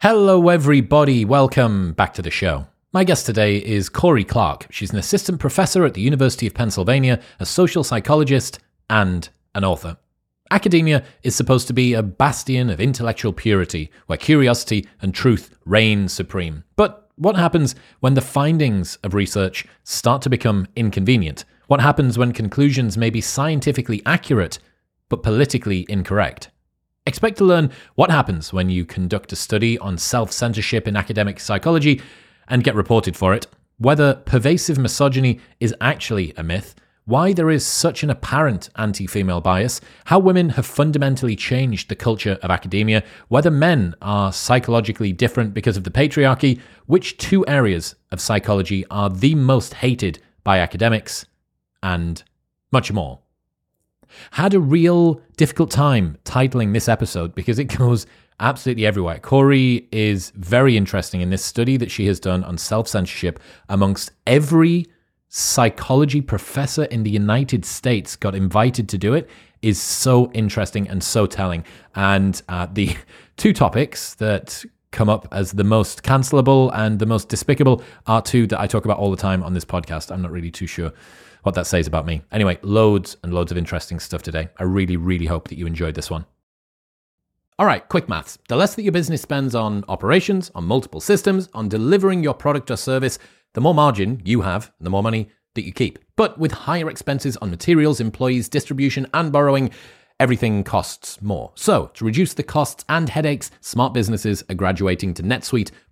Hello, everybody. Welcome back to the show. My guest today is Cory Clark. She's an assistant professor at the University of Pennsylvania, a social psychologist, and an author. Academia is supposed to be a bastion of intellectual purity, where curiosity and truth reign supreme. But what happens when the findings of research start to become inconvenient? What happens when conclusions may be scientifically accurate, but politically incorrect? Expect to learn what happens when you conduct a study on self censorship in academic psychology and get reported for it, whether pervasive misogyny is actually a myth, why there is such an apparent anti female bias, how women have fundamentally changed the culture of academia, whether men are psychologically different because of the patriarchy, which two areas of psychology are the most hated by academics, and much more had a real difficult time titling this episode because it goes absolutely everywhere. Cory is very interesting in this study that she has done on self censorship amongst every psychology professor in the United States got invited to do it is so interesting and so telling. And uh, the two topics that come up as the most cancelable and the most despicable are two that I talk about all the time on this podcast. I'm not really too sure what that says about me. Anyway, loads and loads of interesting stuff today. I really, really hope that you enjoyed this one. All right, quick maths. The less that your business spends on operations, on multiple systems, on delivering your product or service, the more margin you have, the more money that you keep. But with higher expenses on materials, employees, distribution, and borrowing, everything costs more. So, to reduce the costs and headaches, smart businesses are graduating to NetSuite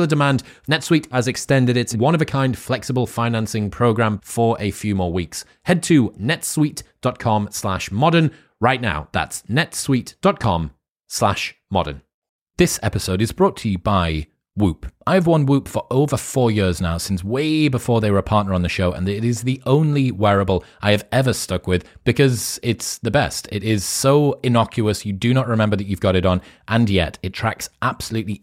popular demand, NetSuite has extended its one of a kind flexible financing program for a few more weeks. Head to netsuite.com slash modern right now. That's netsuite.com slash modern. This episode is brought to you by Whoop. I've worn Whoop for over four years now, since way before they were a partner on the show, and it is the only wearable I have ever stuck with because it's the best. It is so innocuous, you do not remember that you've got it on, and yet it tracks absolutely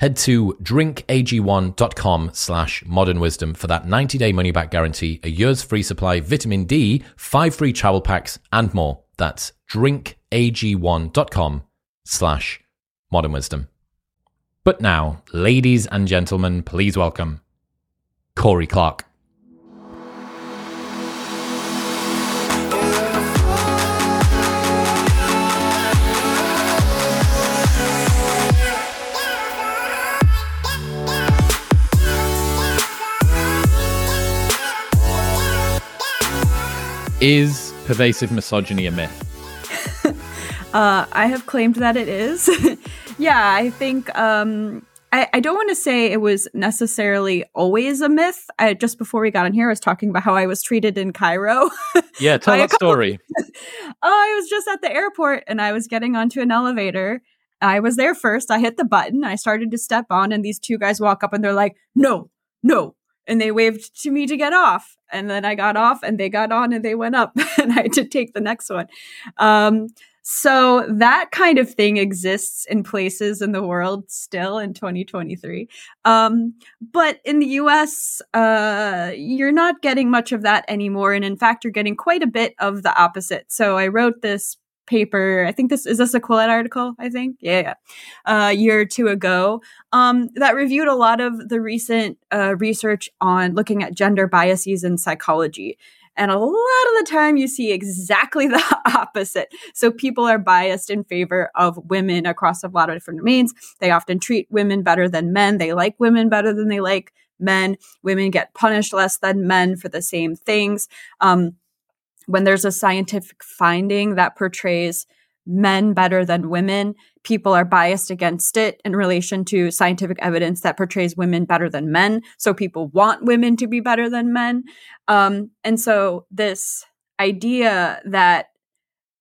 Head to drinkag1.com slash modern wisdom for that 90 day money back guarantee, a year's free supply, vitamin D, five free travel packs, and more. That's drinkag1.com slash modern wisdom. But now, ladies and gentlemen, please welcome Cory Clark. Is pervasive misogyny a myth? uh, I have claimed that it is. yeah, I think um, I, I, don't want to say it was necessarily always a myth. I, just before we got on here, I was talking about how I was treated in Cairo. Yeah, tell that story. oh, I was just at the airport and I was getting onto an elevator. I was there first. I hit the button. I started to step on, and these two guys walk up and they're like, "No, no, and they waved to me to get off. And then i got off and they got on and they went up and i had to take the next one. Um, so that kind of thing exists in places in the world still in 2023 um, but in the us uh, you're not getting much of that anymore. And in fact you're getting quite a bit of the opposite. So i wrote this paper. I think this is this a Quillette article. I think yeah, yeah. Uh, a year or two ago um, that reviewed a lot of the recent uh, research on looking at gender biases in psychology. And a lot of the time, you see exactly the opposite. So, people are biased in favor of women across a lot of different domains. They often treat women better than men. They like women better than they like men. Women get punished less than men for the same things. Um, when there's a scientific finding that portrays men better than women, people are biased against it in relation to scientific evidence that portrays women better than men. So people want women to be better than men. Um, and so this idea that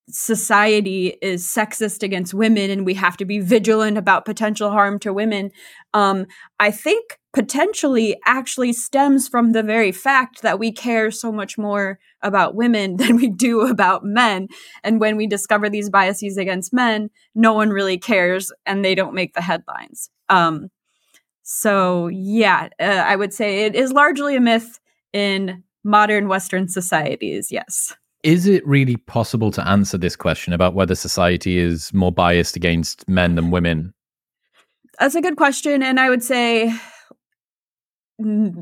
society is sexist against women and we have to be vigilant about potential harm to women, um, I think potentially actually stems from the very fact that we care so much more about women than we do about men. And when we discover these biases against men, no one really cares and they don't make the headlines. Um, so, yeah, uh, I would say it is largely a myth in modern Western societies, yes. Is it really possible to answer this question about whether society is more biased against men than women? That's a good question. And I would say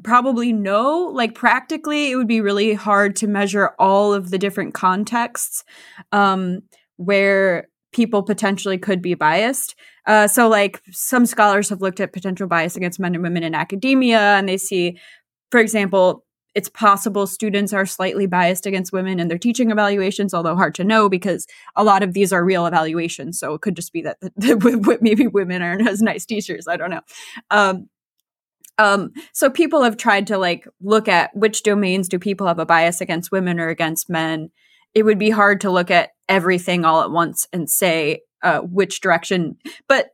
probably no. Like, practically, it would be really hard to measure all of the different contexts um, where people potentially could be biased. Uh, so, like, some scholars have looked at potential bias against men and women in academia, and they see, for example, it's possible students are slightly biased against women in their teaching evaluations, although hard to know because a lot of these are real evaluations. So it could just be that, maybe women aren't as nice teachers. I don't know. Um, um, so people have tried to like look at which domains do people have a bias against women or against men. It would be hard to look at everything all at once and say uh, which direction. But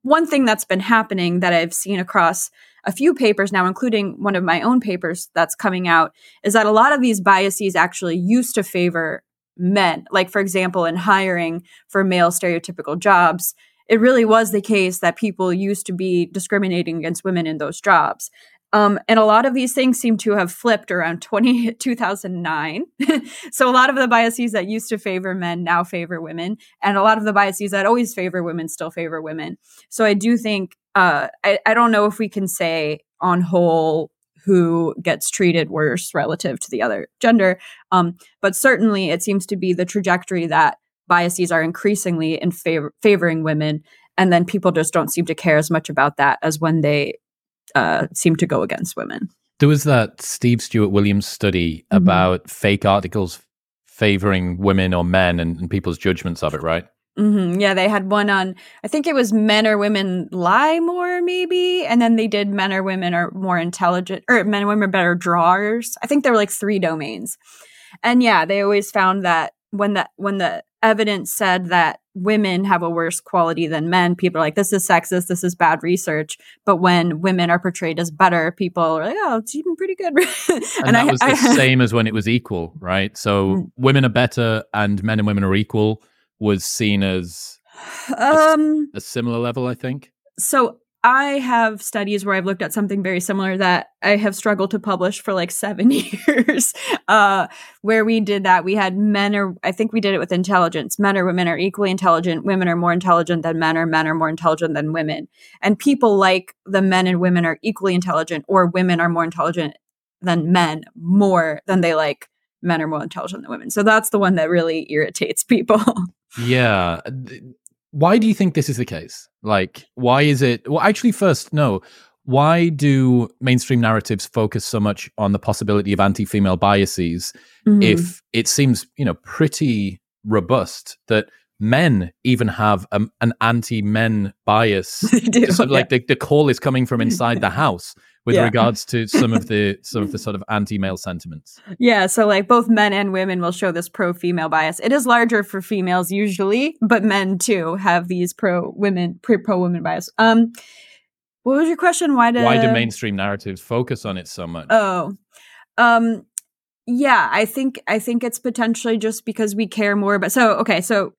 one thing that's been happening that I've seen across a few papers now, including one of my own papers that's coming out, is that a lot of these biases actually used to favor men. Like, for example, in hiring for male stereotypical jobs, it really was the case that people used to be discriminating against women in those jobs. Um, and a lot of these things seem to have flipped around 20, 2009. so a lot of the biases that used to favor men now favor women. And a lot of the biases that always favor women still favor women. So I do think, uh, I, I don't know if we can say on whole who gets treated worse relative to the other gender. Um, but certainly it seems to be the trajectory that biases are increasingly in favor favoring women. And then people just don't seem to care as much about that as when they uh, seem to go against women. There was that Steve Stewart Williams study mm-hmm. about fake articles favoring women or men and, and people's judgments of it, right? Mm-hmm. Yeah, they had one on, I think it was men or women lie more, maybe. And then they did men or women are more intelligent, or men and women are better drawers. I think there were like three domains. And yeah, they always found that when the when the evidence said that women have a worse quality than men, people are like, this is sexist, this is bad research. But when women are portrayed as better, people are like, oh, it's even pretty good. and, and that I, was the I, same as when it was equal, right? So mm. women are better and men and women are equal was seen as um, a, a similar level, I think. So I have studies where I've looked at something very similar that I have struggled to publish for like seven years. Uh, where we did that, we had men or I think we did it with intelligence. Men or women are equally intelligent. Women are more intelligent than men, or men are more intelligent than women. And people like the men and women are equally intelligent, or women are more intelligent than men more than they like men are more intelligent than women. So that's the one that really irritates people. yeah why do you think this is the case? Like, why is it? Well, actually, first, no. why do mainstream narratives focus so much on the possibility of anti-female biases mm-hmm. if it seems you know pretty robust that men even have um, an anti-men bias do, sort of like the, the call is coming from inside the house with yeah. regards to some of the some of the sort of anti-male sentiments. Yeah so like both men and women will show this pro-female bias. It is larger for females usually but men too have these pro-women pre pro-women bias. Um what was your question? Why do why do mainstream narratives focus on it so much? Oh um yeah i think i think it's potentially just because we care more but so okay so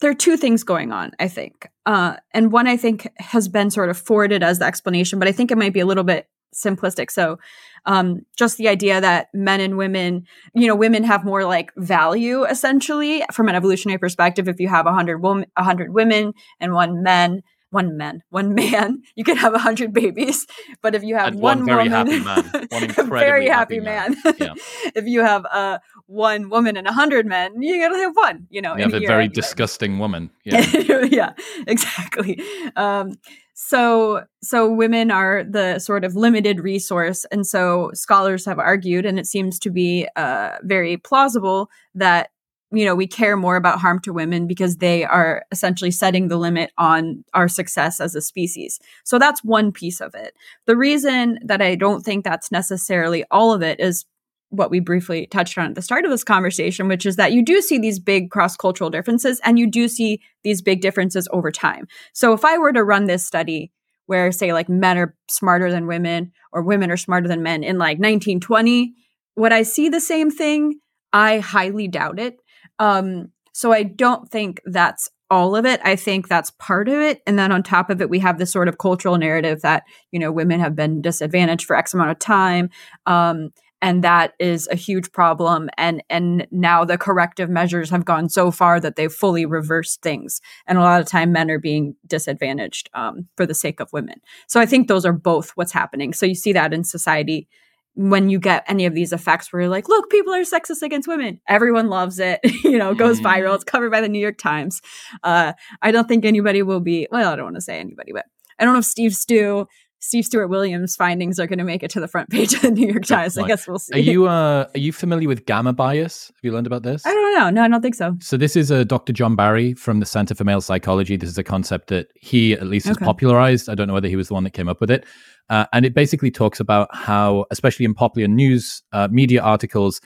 there are two things going on, I think. Uh, and one I think has been sort of forwarded as the explanation, but I think it might be a little bit simplistic. So, um, just the idea that men and women, you know, women have more like value essentially from an evolutionary perspective. If you have a hundred a hundred women and one man, one man, one man, you can have a hundred babies. But if you have one, one, very woman, happy man, one very happy, happy man. man. Yeah. if you have uh, one woman and a hundred men, you gotta have one. You know, you have a very disgusting woman. Yeah, yeah, exactly. Um, so, so women are the sort of limited resource, and so scholars have argued, and it seems to be uh, very plausible that you know we care more about harm to women because they are essentially setting the limit on our success as a species so that's one piece of it the reason that i don't think that's necessarily all of it is what we briefly touched on at the start of this conversation which is that you do see these big cross-cultural differences and you do see these big differences over time so if i were to run this study where say like men are smarter than women or women are smarter than men in like 1920 would i see the same thing i highly doubt it um, so I don't think that's all of it. I think that's part of it. And then on top of it, we have this sort of cultural narrative that, you know, women have been disadvantaged for X amount of time. Um, and that is a huge problem and and now the corrective measures have gone so far that they've fully reversed things and a lot of time men are being disadvantaged um, for the sake of women so i think those are both what's happening so you see that in society when you get any of these effects where you're like, look, people are sexist against women. Everyone loves it. you know, goes viral. Mm-hmm. It's covered by the New York Times. Uh, I don't think anybody will be, well, I don't want to say anybody, but I don't know if Steve Stew, Steve Stewart Williams findings are going to make it to the front page of the New York Times. I guess we'll see. Are you uh, are you familiar with gamma bias? Have you learned about this? I don't know. No, I don't think so. So this is a Dr. John Barry from the Center for Male Psychology. This is a concept that he at least has okay. popularized. I don't know whether he was the one that came up with it. Uh, and it basically talks about how, especially in popular news uh, media articles,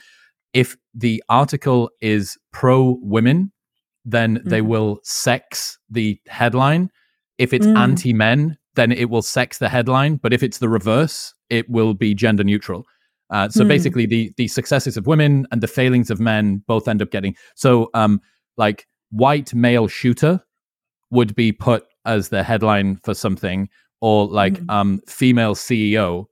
if the article is pro women, then mm. they mm-hmm. will sex the headline. If it's mm. anti men, then it will sex the headline. But if it's the reverse, it will be gender neutral. Uh, so mm. basically, the the successes of women and the failings of men both end up getting so um like white male shooter would be put as the headline for something, or like mm-hmm. um, female CEO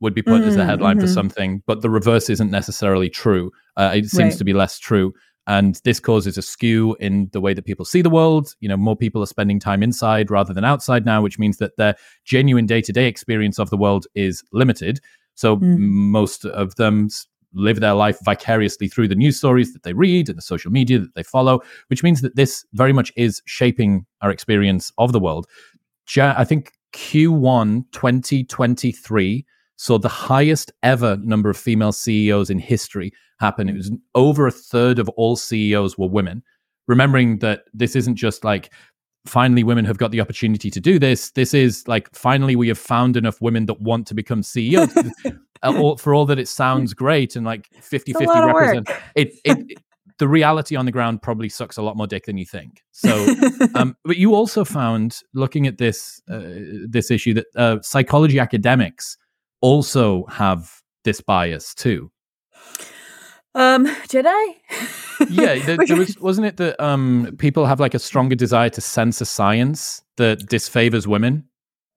would be put mm-hmm, as the mm, headline mm-hmm. for something, but the reverse isn't necessarily true. Uh, it seems right. to be less true. And this causes a skew in the way that people see the world. You know, more people are spending time inside rather than outside now, which means that their genuine day to day experience of the world is limited. So mm. most of them live their life vicariously through the news stories that they read and the social media that they follow, which means that this very much is shaping our experience of the world. I think Q1 2023 saw the highest ever number of female CEOs in history happen. It was over a third of all CEOs were women. Remembering that this isn't just like finally women have got the opportunity to do this. This is like finally we have found enough women that want to become CEOs. for all that it sounds great and like 50 50 represent it, it the reality on the ground probably sucks a lot more dick than you think. So, um, but you also found looking at this uh, this issue that uh, psychology academics also have this bias too. Um, did I? yeah, there, there was, wasn't it that um, people have like a stronger desire to censor science that disfavors women?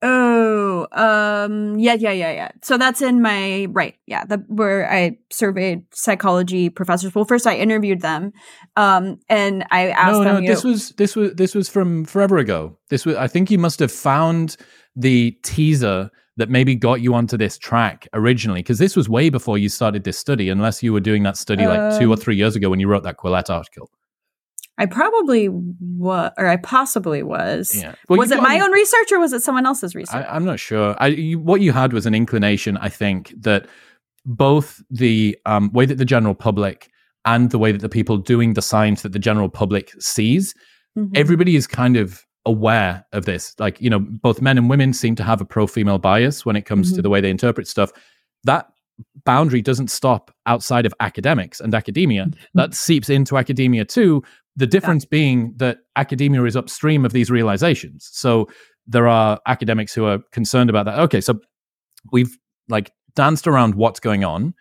Oh, um, yeah, yeah, yeah, yeah. So that's in my right, yeah. The where I surveyed psychology professors. Well, first I interviewed them, um, and I asked no, them. No, this know, was this was this was from forever ago. This was I think you must have found the teaser that maybe got you onto this track originally because this was way before you started this study, unless you were doing that study like two or um three years ago when you wrote that Quillette article. I probably was, or I possibly was. Yeah. was it my own research or was it someone else's research? I, I'm not sure. I, you, what you had was an inclination, I think, that both the um, way that the general public and the way that the people doing the science that the general public sees, Mhm. everybody is kind of aware of this. Like, you know, both men and women seem to have a pro female bias when it comes to Mhm. the way they interpret stuff. That boundary doesn't stop outside of academics and academia. That seeps into academia too. The difference being that academia is upstream of these realizations. So there are academics who are concerned about that. Okay, so we've like danced around what's going on.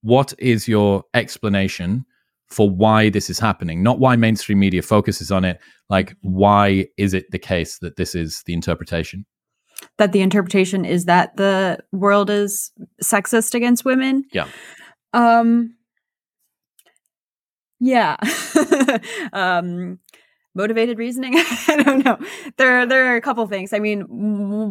What is your explanation for why this is happening? Not why mainstream media focuses on it. Like, why is it the case that this is the interpretation? that the interpretation is that the world is sexist against women. Yeah. Um yeah. um motivated reasoning. I don't know. There there are a couple things. I mean,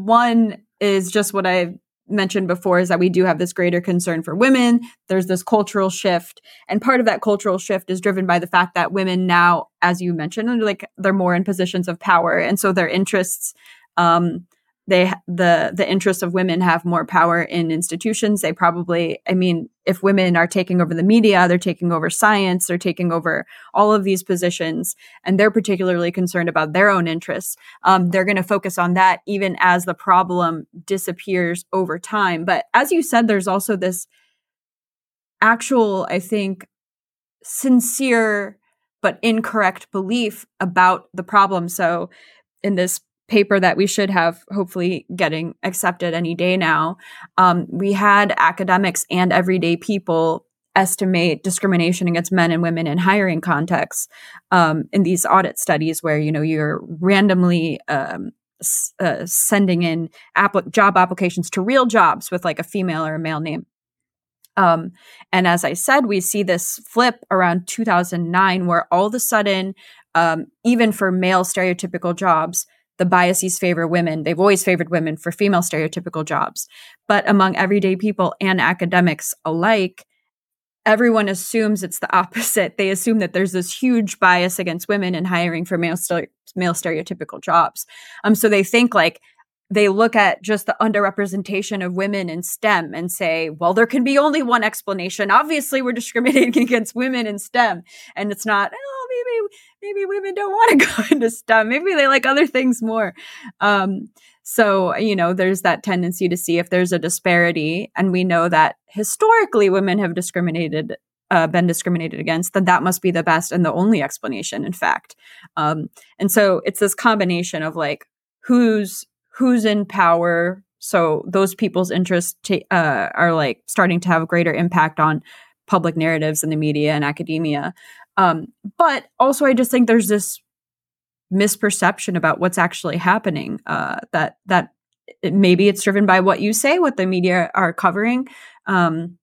one is just what I mentioned before is that we do have this greater concern for women. There's this cultural shift, and part of that cultural shift is driven by the fact that women now, as you mentioned, like they're more in positions of power, and so their interests um they the the interests of women have more power in institutions. They probably i mean if women are taking over the media they're taking over science they're taking over all of these positions and they're particularly concerned about their own interests um, they're going to focus on that even as the problem disappears over time. But as you said there's also this actual i think sincere but incorrect belief about the problem. So in this paper that we should have hopefully getting accepted any day now, um, we had academics and everyday people estimate discrimination against men and women in hiring contexts um, in these audit studies where you know you're randomly um, s- uh, sending in job applications to real jobs with like a female or a male name. Um, and as I said, we see this flip around 2009, where all of a sudden, um, even for male stereotypical jobs, the biases favor women. They've always favored women for female stereotypical jobs. But among everyday people and academics alike, everyone assumes it's the opposite. They assume that there's this huge bias against women in hiring for male, stere- male stereotypical jobs. Um, so they think like they look at just the underrepresentation of women in STEM and say, well, there can be only one explanation. Obviously, we're discriminating against women in STEM. And it's not, oh, maybe maybe women don't want to go into STEM. Maybe they like other things more. Um, so, you know, there's that tendency to see if there's a disparity. And we know that historically women have discriminated, uh, been discriminated against, then that must be the best and the only explanation, in fact. Um, and so it's this combination of like who's who's in power. So those people's interests ta- uh, are like starting to have greater impact on public narratives in the media and academia. Um, but also, I just think there's this misperception about what's actually happening. Uh, that that maybe it's driven by what you say, what the media are covering. Um,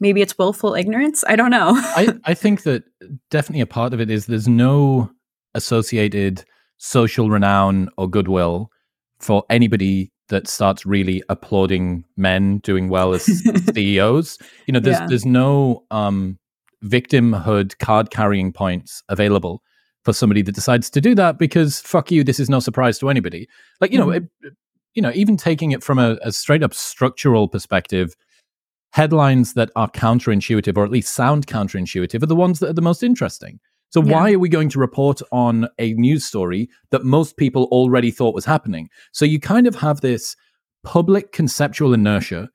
maybe it's willful ignorance. I don't know. I, I think that definitely a part of it is there's no associated social renown or goodwill for anybody that starts really applauding men doing well as CEOs. You know, there's Yeah. there's no um, victimhood card carrying points available for somebody that decides to do that because fuck you, this is no surprise to anybody. Like you know, Mhm. it, you know, even taking it from a, a straight up structural perspective, headlines that are counterintuitive or at least sound counterintuitive are the ones that are the most interesting. So Yeah. why are we going to report on a news story that most people already thought was happening? So you kind of have this public conceptual inertia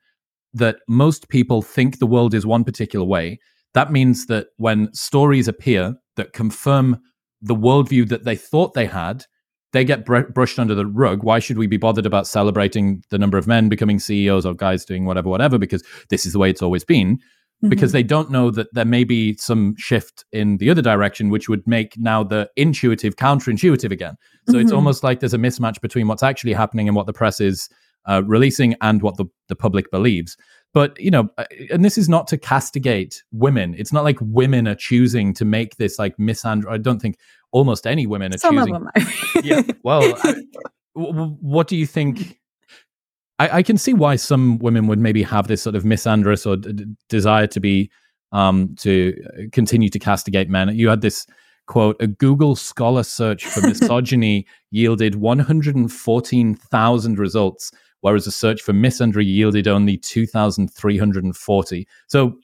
that most people think the world is one particular way. That means that when stories appear that confirm the worldview that they thought they had, they get br- brushed under the rug. Why should we be bothered about celebrating the number of men becoming CEOs or guys doing whatever, whatever? Because this is the way it's always been because they don't know that there may be some shift in the other direction, which would make now the intuitive counterintuitive again. So it's Mhm. almost like there's a mismatch between what's actually happening and what the press is uh, releasing and what the, the public believes. But, you know, uh, and this is not to castigate women. It's not like women are choosing to make this like misandro. I don't think almost any women are Some of choosing. them. Are. yeah. Well, I, w- w- what do you think? I, I can see why some women would maybe have this sort of misandrous or d- d- desire to be um, to uh, continue to castigate men. You had this quote, a Google Scholar search for misogyny yielded 114,000 results, whereas a search for misandry yielded only 2,340. So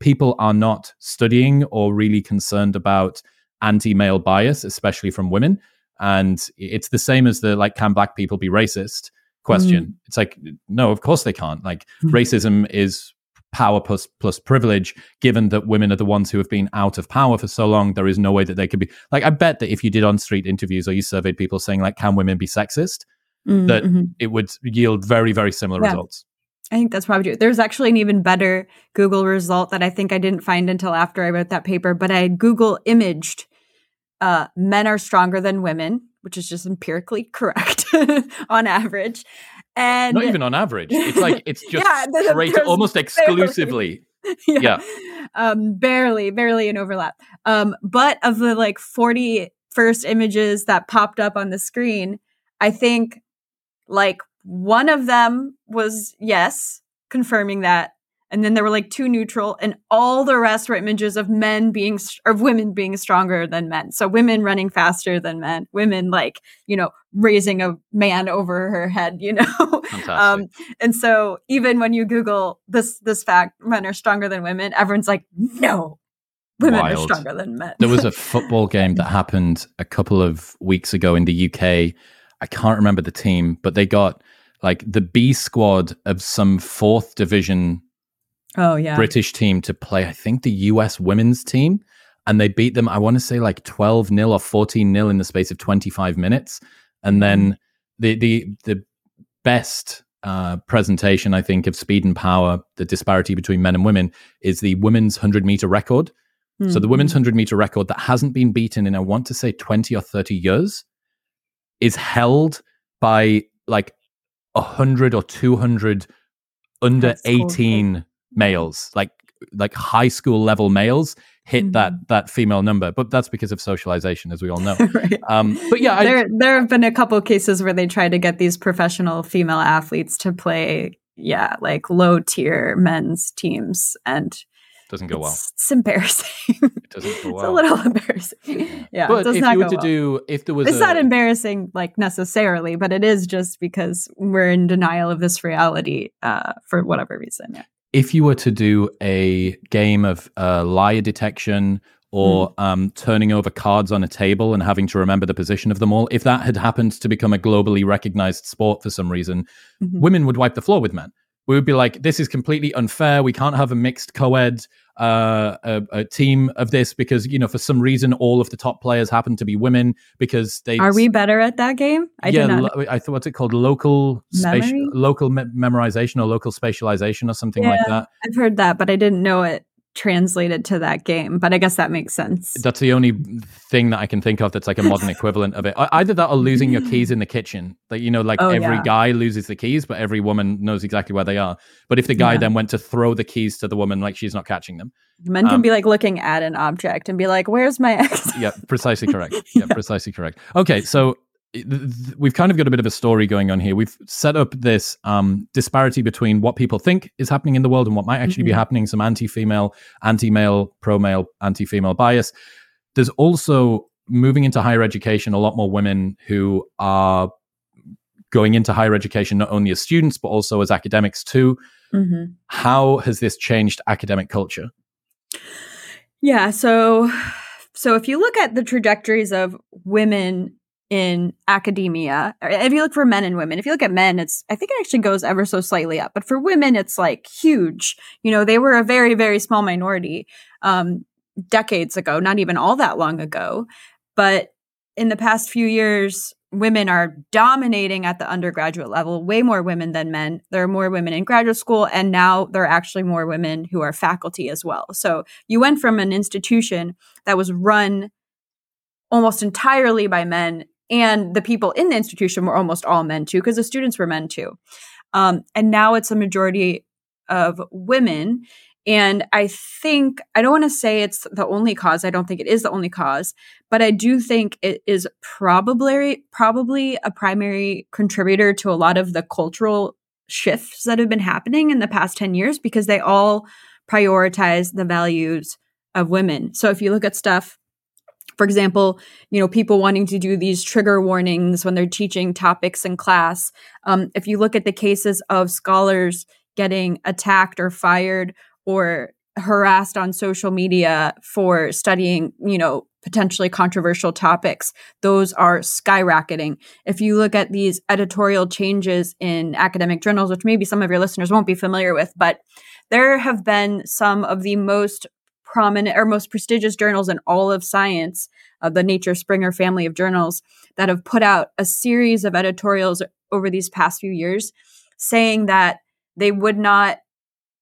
people are not studying or really concerned about anti-male bias, especially from women. And it's the same as the like, can black people be racist question? Mm. It's like, no, of course they can't. Like, mm. racism is power plus plus privilege given that women are the ones who have been out of power for so long there is no way that they could be like i bet that if you did on street interviews or you surveyed people saying like can women be sexist mm-hmm. that it would yield very very similar yeah. results I think that's probably true. There's actually an even better Google result that I think I didn't find until after I wrote that paper, but I Google imaged uh, men are stronger than women, which is just empirically correct on average. And not even on average. It's like it's just yeah, straight, almost exclusively. yeah. yeah. Um, barely, barely an overlap. Um, but of the like 40 first images that popped up on the screen, I think like one of them was yes, confirming that and then there were like two neutral and all the rest were images of men being of women being stronger than men. So women running faster than men women like you know raising a man over her head you know? Um, and so even when you google this this fact men are stronger than women everyone's like no women Wild. are stronger than men. There was a football game that happened a couple of weeks ago in the uk i can't remember the team but they got like the b squad of some fourth division oh yeah British team to play. I think the US women's team, and they beat them. I want to say like twelve 0 or fourteen 0 in the space of twenty five minutes, and then mm-hmm. the the the best uh, presentation I think of speed and power, the disparity between men and women, is the women's hundred meter record. Mm-hmm. So the women's hundred meter record that hasn't been beaten in I want to say twenty or thirty years is held by like a hundred or two hundred under That's 18 cool males, like like high school level males, hit mm-hmm. that that female number. But that's because of socialization, as we all know. right. um, but yeah, there I, there have been a couple cases where they try to get these professional female athletes to play, yeah, like low tier men's teams, and doesn't go well. It's embarrassing. It doesn't go well. it's a little embarrassing. Yeah, but if you were to well. do, if there was, it's a, not embarrassing like necessarily, but it is just because we're in denial of this reality uh, for whatever reason. Yeah if you were to do a game of uh, liar detection or mm. um, turning over cards on a table and having to remember the position of them all, if that had happened to become a globally recognized sport for some reason, mm-hmm. women would wipe the floor with men we would be like, this is completely unfair. We can't have a mixed co-ed uh, a, a, team of this because you know for some reason all of the top players happen to be women because they are we better at that game? I yeah lo- i thought what's it called? Local spatial local me- memorization or local spatialization or something yeah, like that. I've heard that but i didn't know it translated to that game, but I guess that makes sense. That's the only thing that I can think of that's like a modern equivalent of it. Either that or losing your keys in the kitchen. Like, you know, like oh, every yeah. guy loses the keys, but every woman knows exactly where they are. But if the guy yeah. then went to throw the keys to the woman, like she's not catching them. Men can um, be like looking at an object and be like, where's my ex? yeah, precisely correct. Yeah, yeah, precisely correct. Okay, so we've kind of got a bit of a story going on here. We've set up this um, disparity between what people think is happening in the world and what might actually mm-hmm. be happening. Some anti-female, anti-male, pro-male, anti-female bias. There's also moving into higher education a lot more women who are going into higher education not only as students but also as academics too. Mm-hmm. How has this changed academic culture? Yeah, so so if you look at the trajectories of women in academia. If you look for men and women, if you look at men, it's I think it actually goes ever so slightly up, but for women, it's like huge. You know, they were a very very small minority um, decades ago, not even all that long ago, but in the past few years. Women are dominating at the undergraduate level, way more women than men. There are more women in graduate school, and now there are actually more women who are faculty as well. So you went from an institution that was run almost entirely by men and the people in the institution were almost all men too because the students were men too. Um, and now it's a majority of women. And i think i don't want to say it's the only cause i don't think it is the only cause but i do think it is probably probably a primary contributor to a lot of the cultural shifts that have been happening in the past 10 years because they all prioritize the values of women. So if you look at stuff for example, you know, people wanting to do these trigger warnings when they're teaching topics in class. Um, if you look at the cases of scholars getting attacked or fired or harassed on social media for studying, you know, potentially controversial topics, those are skyrocketing. If you look at these editorial changes in academic journals, which maybe some of your listeners won't be familiar with, but there have been some of the most prominent or most prestigious journals in all of science, uh, the Nature Springer family of journals, that have put out a series of editorials over these past few years saying that they would not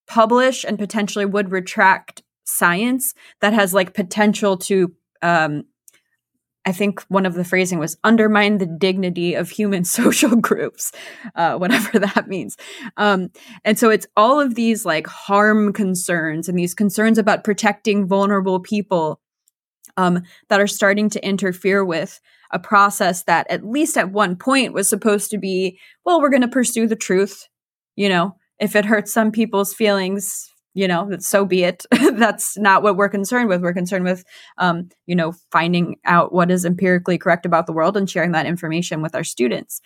publish and potentially would retract science that has like potential to um, I think one of the phrasing was undermine the dignity of human social groups, uh, whatever that means. Um, and so it's all of these like harm concerns and these concerns about protecting vulnerable people um, that are starting to interfere with a process that, at least at one point, was supposed to be well, we're going to pursue the truth. You know, if it hurts some people's feelings, you know, so be it. That's not what we're concerned with. We're concerned with, um, you know, finding out what is empirically correct about the world and sharing that information with our students.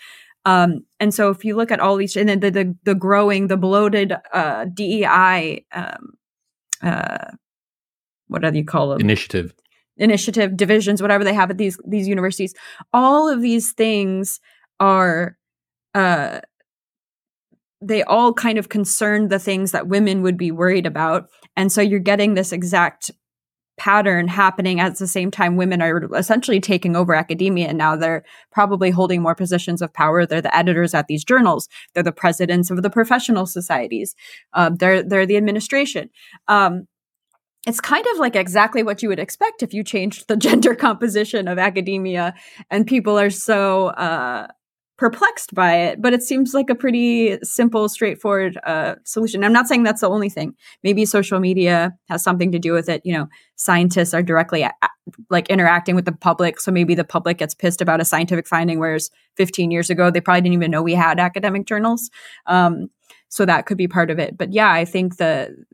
Um, and so if you look at all these, and then the, the, the growing, the bloated uh, DEI, um, uh, what do you call them? Initiative. Initiative divisions, whatever they have at these these universities. All of these things are uh, they all kind of concern the things that women would be worried about. And so you're getting this exact pattern happening at the same time women are essentially taking over academia and now they're probably holding more positions of power. They're the editors at these journals. They're the presidents of the professional societies. Um, they're they're the administration. Um, it's kind of like exactly what you would expect if you changed the gender composition of academia and people are so uh, perplexed by it, but it seems like a pretty simple, straightforward uh, solution. I'm not saying that's the only thing. Maybe social media has something to do with it. You know, scientists are directly like interacting with the public, so maybe the public gets pissed about a scientific finding, whereas 15 years ago they probably didn't even know we had academic journals. Um, so that could be part of it. But yeah, I think the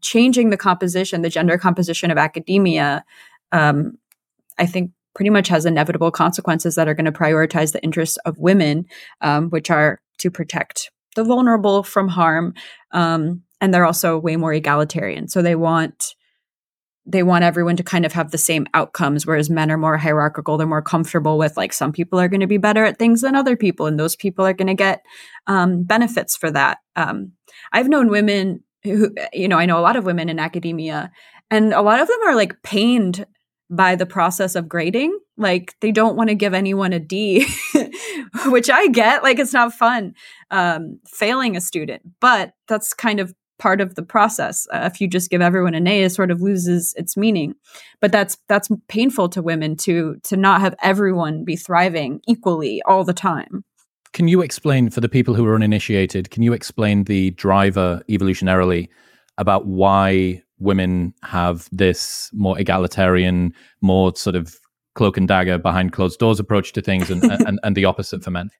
changing the composition, the gender composition of academia, um, I think pretty much has inevitable consequences that are going to prioritize the interests of women, um, which are to protect the vulnerable from harm. Um, and they're also way more egalitarian. So they want they want everyone to kind of have the same outcomes whereas men are more hierarchical they're more comfortable with like some people are going to be better at things than other people and those people are going to get um, benefits for that um, i've known women who you know i know a lot of women in academia and a lot of them are like pained by the process of grading. Like they don't want to give anyone a D, which I get. Like it's not fun um, failing a student, but that's kind of part of the process. Uh, if you just give everyone an A, it sort of loses its meaning. But that's that's painful to women to to not have everyone be thriving equally all the time. Can you explain for the people who are uninitiated? Can you explain the driver evolutionarily about why women have this more egalitarian, more sort of cloak and dagger behind closed doors approach to things and, and, and the opposite for men.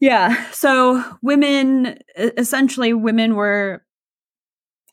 Yeah. So women, essentially, women were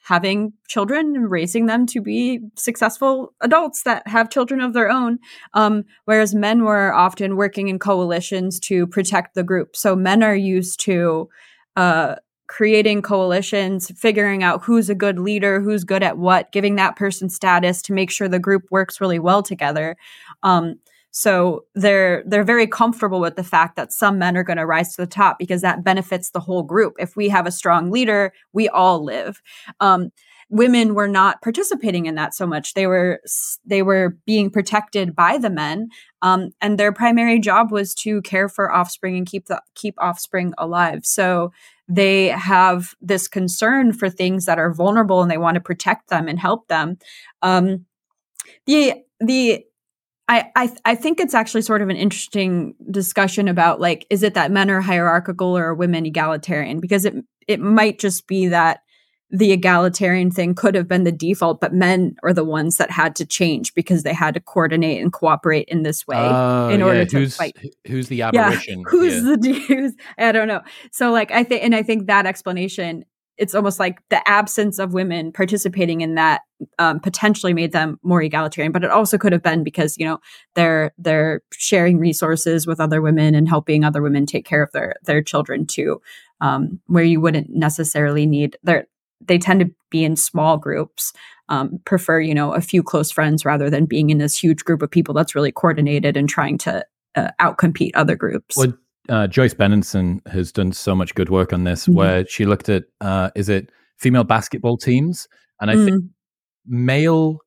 having children and raising them to be successful adults that have children of their own. Um, whereas men were often working in coalitions to protect the group. So men are used to uh, creating coalitions, figuring out who's a good leader, who's good at what, giving that person status to make sure the group works really well together. Um, so they're they're very comfortable with the fact that some men are going to rise to the top because that benefits the whole group. If we have a strong leader, we all live. Um, women were not participating in that so much. They were they were being protected by the men, um, and their primary job was to care for offspring and keep the keep offspring alive. So they have this concern for things that are vulnerable and they want to protect them and help them. Um, the the I, I I think it's actually sort of an interesting discussion about like is it that men are hierarchical or women egalitarian because it it might just be that the egalitarian thing could have been the default, but men are the ones that had to change because they had to coordinate and cooperate in this way uh, in order yeah. to who's, fight. Who's the aberration? Yeah. Who's yeah. the who's, I don't know. So like I think, and I think that explanation it's almost like the absence of women participating in that um, potentially made them more egalitarian but it also could have been because you know they're they're sharing resources with other women and helping other women take care of their their children too um, where you wouldn't necessarily need their they tend to be in small groups um, prefer you know a few close friends rather than being in this huge group of people that's really coordinated and trying to uh, outcompete other groups well, uh, Joyce Benenson has done so much good work on this, mm-hmm. where she looked at uh, is it female basketball teams, and I mm. think male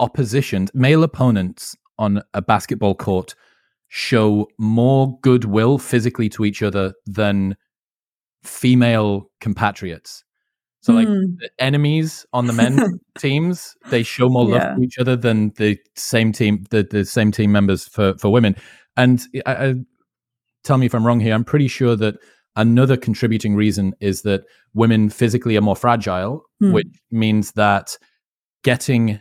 opposition, male opponents on a basketball court show more goodwill physically to each other than female compatriots. So, like mm. the enemies on the men teams, they show more love yeah. to each other than the same team, the, the same team members for for women. And I, I, tell me if I'm wrong here. I'm pretty sure that another contributing reason is that women physically are more fragile, mm. which means that getting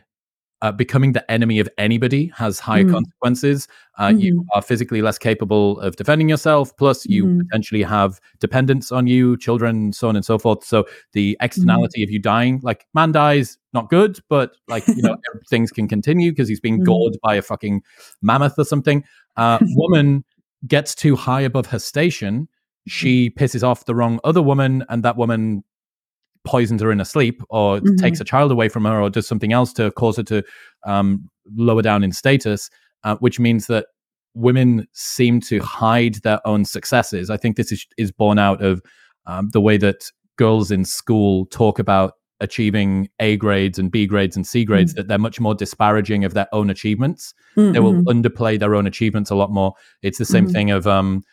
uh, becoming the enemy of anybody has higher mm. consequences. Uh, mm-hmm. You are physically less capable of defending yourself. Plus, you mm. potentially have dependents on you, children, so on and so forth. So the mm-hmm. externality mm. of you dying, like man dies, not good, but like you know things can continue because he's being mm. gored by a fucking mammoth or something. Uh, woman gets too high above her station, she mm-hmm. pisses off the wrong other woman, and that woman poisons her in her sleep or mm-hmm. takes a child away from her or does something else to cause her to um, lower down in status, uh, which means that women seem to hide their own successes. I think this is, is born out of um, the way that girls in school talk about achieving A grades and B grades and C grades, mm. that they're much more disparaging of their own achievements. Mm-hmm. They will mm-hmm. underplay their own achievements a lot more. It's the same mm-hmm. thing of um,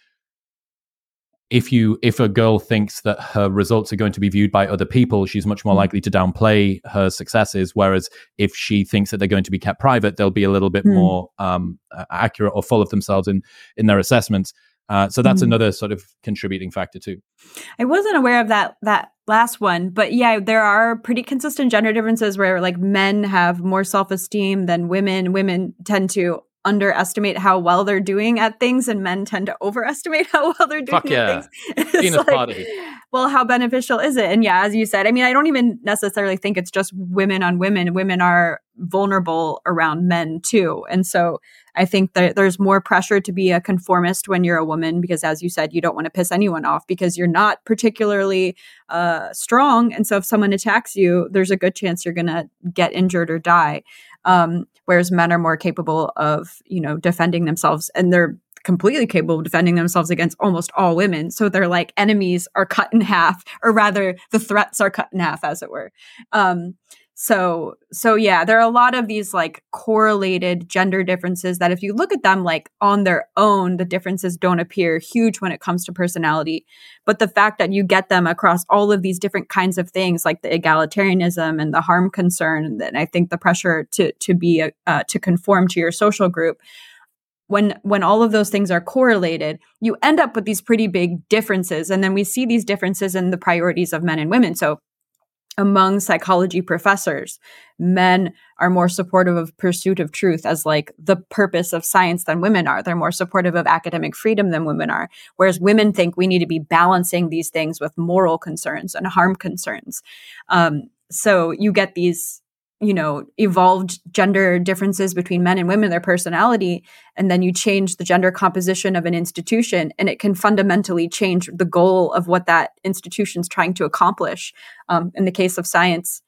if you if a girl thinks that her results are going to be viewed by other people, she's much more mm. likely to downplay her successes. Whereas if she thinks that they're going to be kept private, they'll be a little bit mm. more um, accurate or full of themselves in in their assessments. Uh, so that's mm. another sort of contributing factor too. I wasn't aware of that that last one, but yeah, there are pretty consistent gender differences where like men have more self esteem than women. Women tend to underestimate how well they're doing at things and men tend to overestimate how well they're doing Fuck yeah. at things. like, party. Well, how beneficial is it? And yeah, as you said, I mean, I don't even necessarily think it's just women on women. Women are vulnerable around men too. And so I think that there's more pressure to be a conformist when you're a woman because as you said, you don't want to piss anyone off because you're not particularly uh, strong. And so if someone attacks you, there's a good chance you're going to get injured or die. Um, whereas men are more capable of, you know, defending themselves and they're completely capable of defending themselves against almost all women. So they're like enemies are cut in half, or rather the threats are cut in half, as it were. Um, so so yeah there are a lot of these like correlated gender differences that if you look at them like on their own the differences don't appear huge when it comes to personality. But the fact that you get them across all of these different kinds of things like the egalitarianism and the harm concern and i think the pressure to to be a, uh, to conform to your social group when when all of those things are correlated you end up with these pretty big differences. And then we see these differences in the priorities of men and women. So among psychology professors. Men are more supportive of pursuit of truth as like the purpose of science than women are. They're more supportive of academic freedom than women are. Whereas women think we need to be balancing these things with moral concerns and harm concerns. Um, so you get these you know evolved gender differences between men and women their personality and then you change the gender composition of an institution and it can fundamentally change the goal of what that institution's trying to accomplish. Um, in the case of science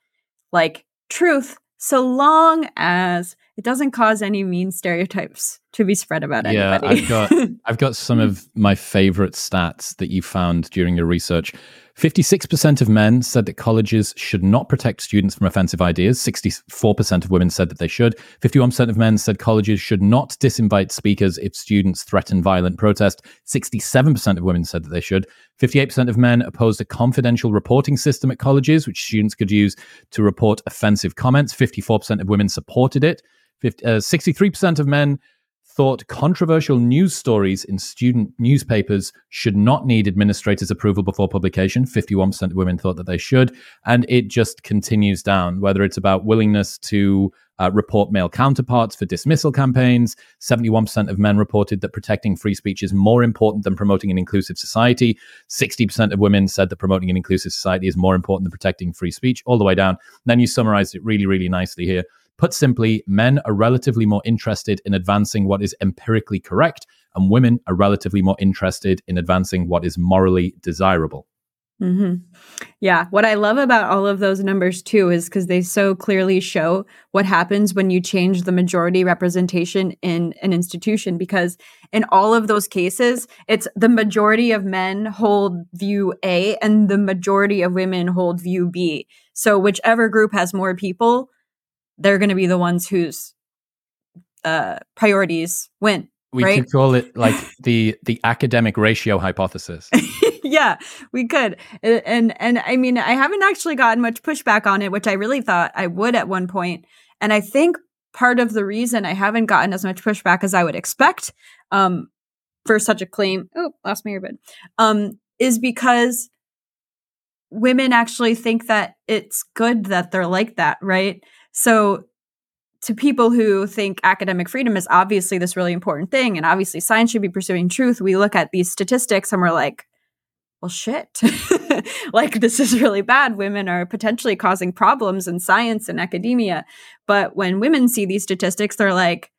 like truth so long as it doesn't cause any mean stereotypes to be spread about yeah, anybody. I've got I've got some of my favorite stats that you found during your research. 56% of men said that colleges should not protect students from offensive ideas. 64% of women said that they should. 51% of men said colleges should not disinvite speakers if students threaten violent protest. 67% of women said that they should. 58% of men opposed a confidential reporting system at colleges, which students could use to report offensive comments. 54% of women supported it. 50, uh, 63% of men thought controversial news stories in student newspapers should not need administrators' approval before publication. 51% of women thought that they should. And it just continues down, whether it's about willingness to uh, report male counterparts for dismissal campaigns. 71% of men reported that protecting free speech is more important than promoting an inclusive society. 60% of women said that promoting an inclusive society is more important than protecting free speech, all the way down. And then you summarized it really, really nicely here. Put simply, men are relatively more interested in advancing what is empirically correct, and women are relatively more interested in advancing what is morally desirable. Mm-hmm. Yeah. What I love about all of those numbers too is because they so clearly show what happens when you change the majority representation in an institution. Because in all of those cases, it's the majority of men hold view A and the majority of women hold view B. So whichever group has more people, they're going to be the ones whose uh, priorities win. We right? could call it like the the academic ratio hypothesis. yeah, we could. And and I mean, I haven't actually gotten much pushback on it, which I really thought I would at one point. And I think part of the reason I haven't gotten as much pushback as I would expect um, for such a claim, oh, lost my earbud, um, is because women actually think that it's good that they're like that, right? So to people who think academic freedom is obviously this really important thing and obviously science should be pursuing truth, we look at these statistics and we're like, well, shit. like, this is really bad. Women are potentially causing problems in science and academia. But when women see these statistics, they're like,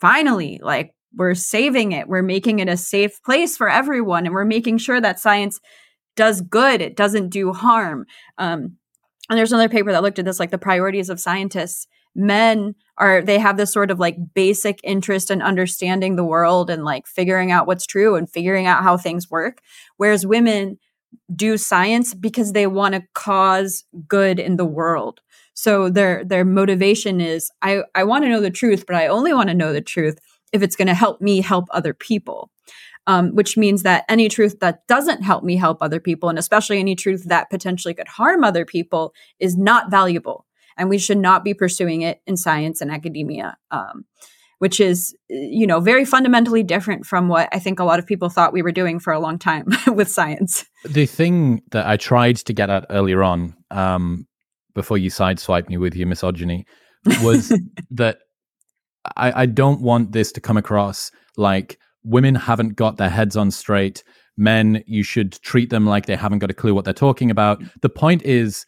finally, like, we're saving it. We're making it a safe place for everyone. And we're making sure that science does good, it doesn't do harm. Um, and there's another paper that looked at this, like the priorities of scientists. Men are they have this sort of like basic interest in understanding the world and like figuring out what's true and figuring out how things work whereas women do science because they want to cause good in the world. So their their motivation is i i want to know the truth but i only want to know the truth if it's going to help me help other people um, which means that any truth that doesn't help me help other people and especially any truth that potentially could harm other people is not valuable and we should not be pursuing it in science and academia. Um, which is, you know, very fundamentally different from what I think a lot of people thought we were doing for a long time with science. The thing that I tried to get at earlier on, um, before you sideswiped me with your misogyny, was that I, I don't want this to come across like women haven't got their heads on straight. Men, you should treat them like they haven't got a clue what they're talking about. The point is,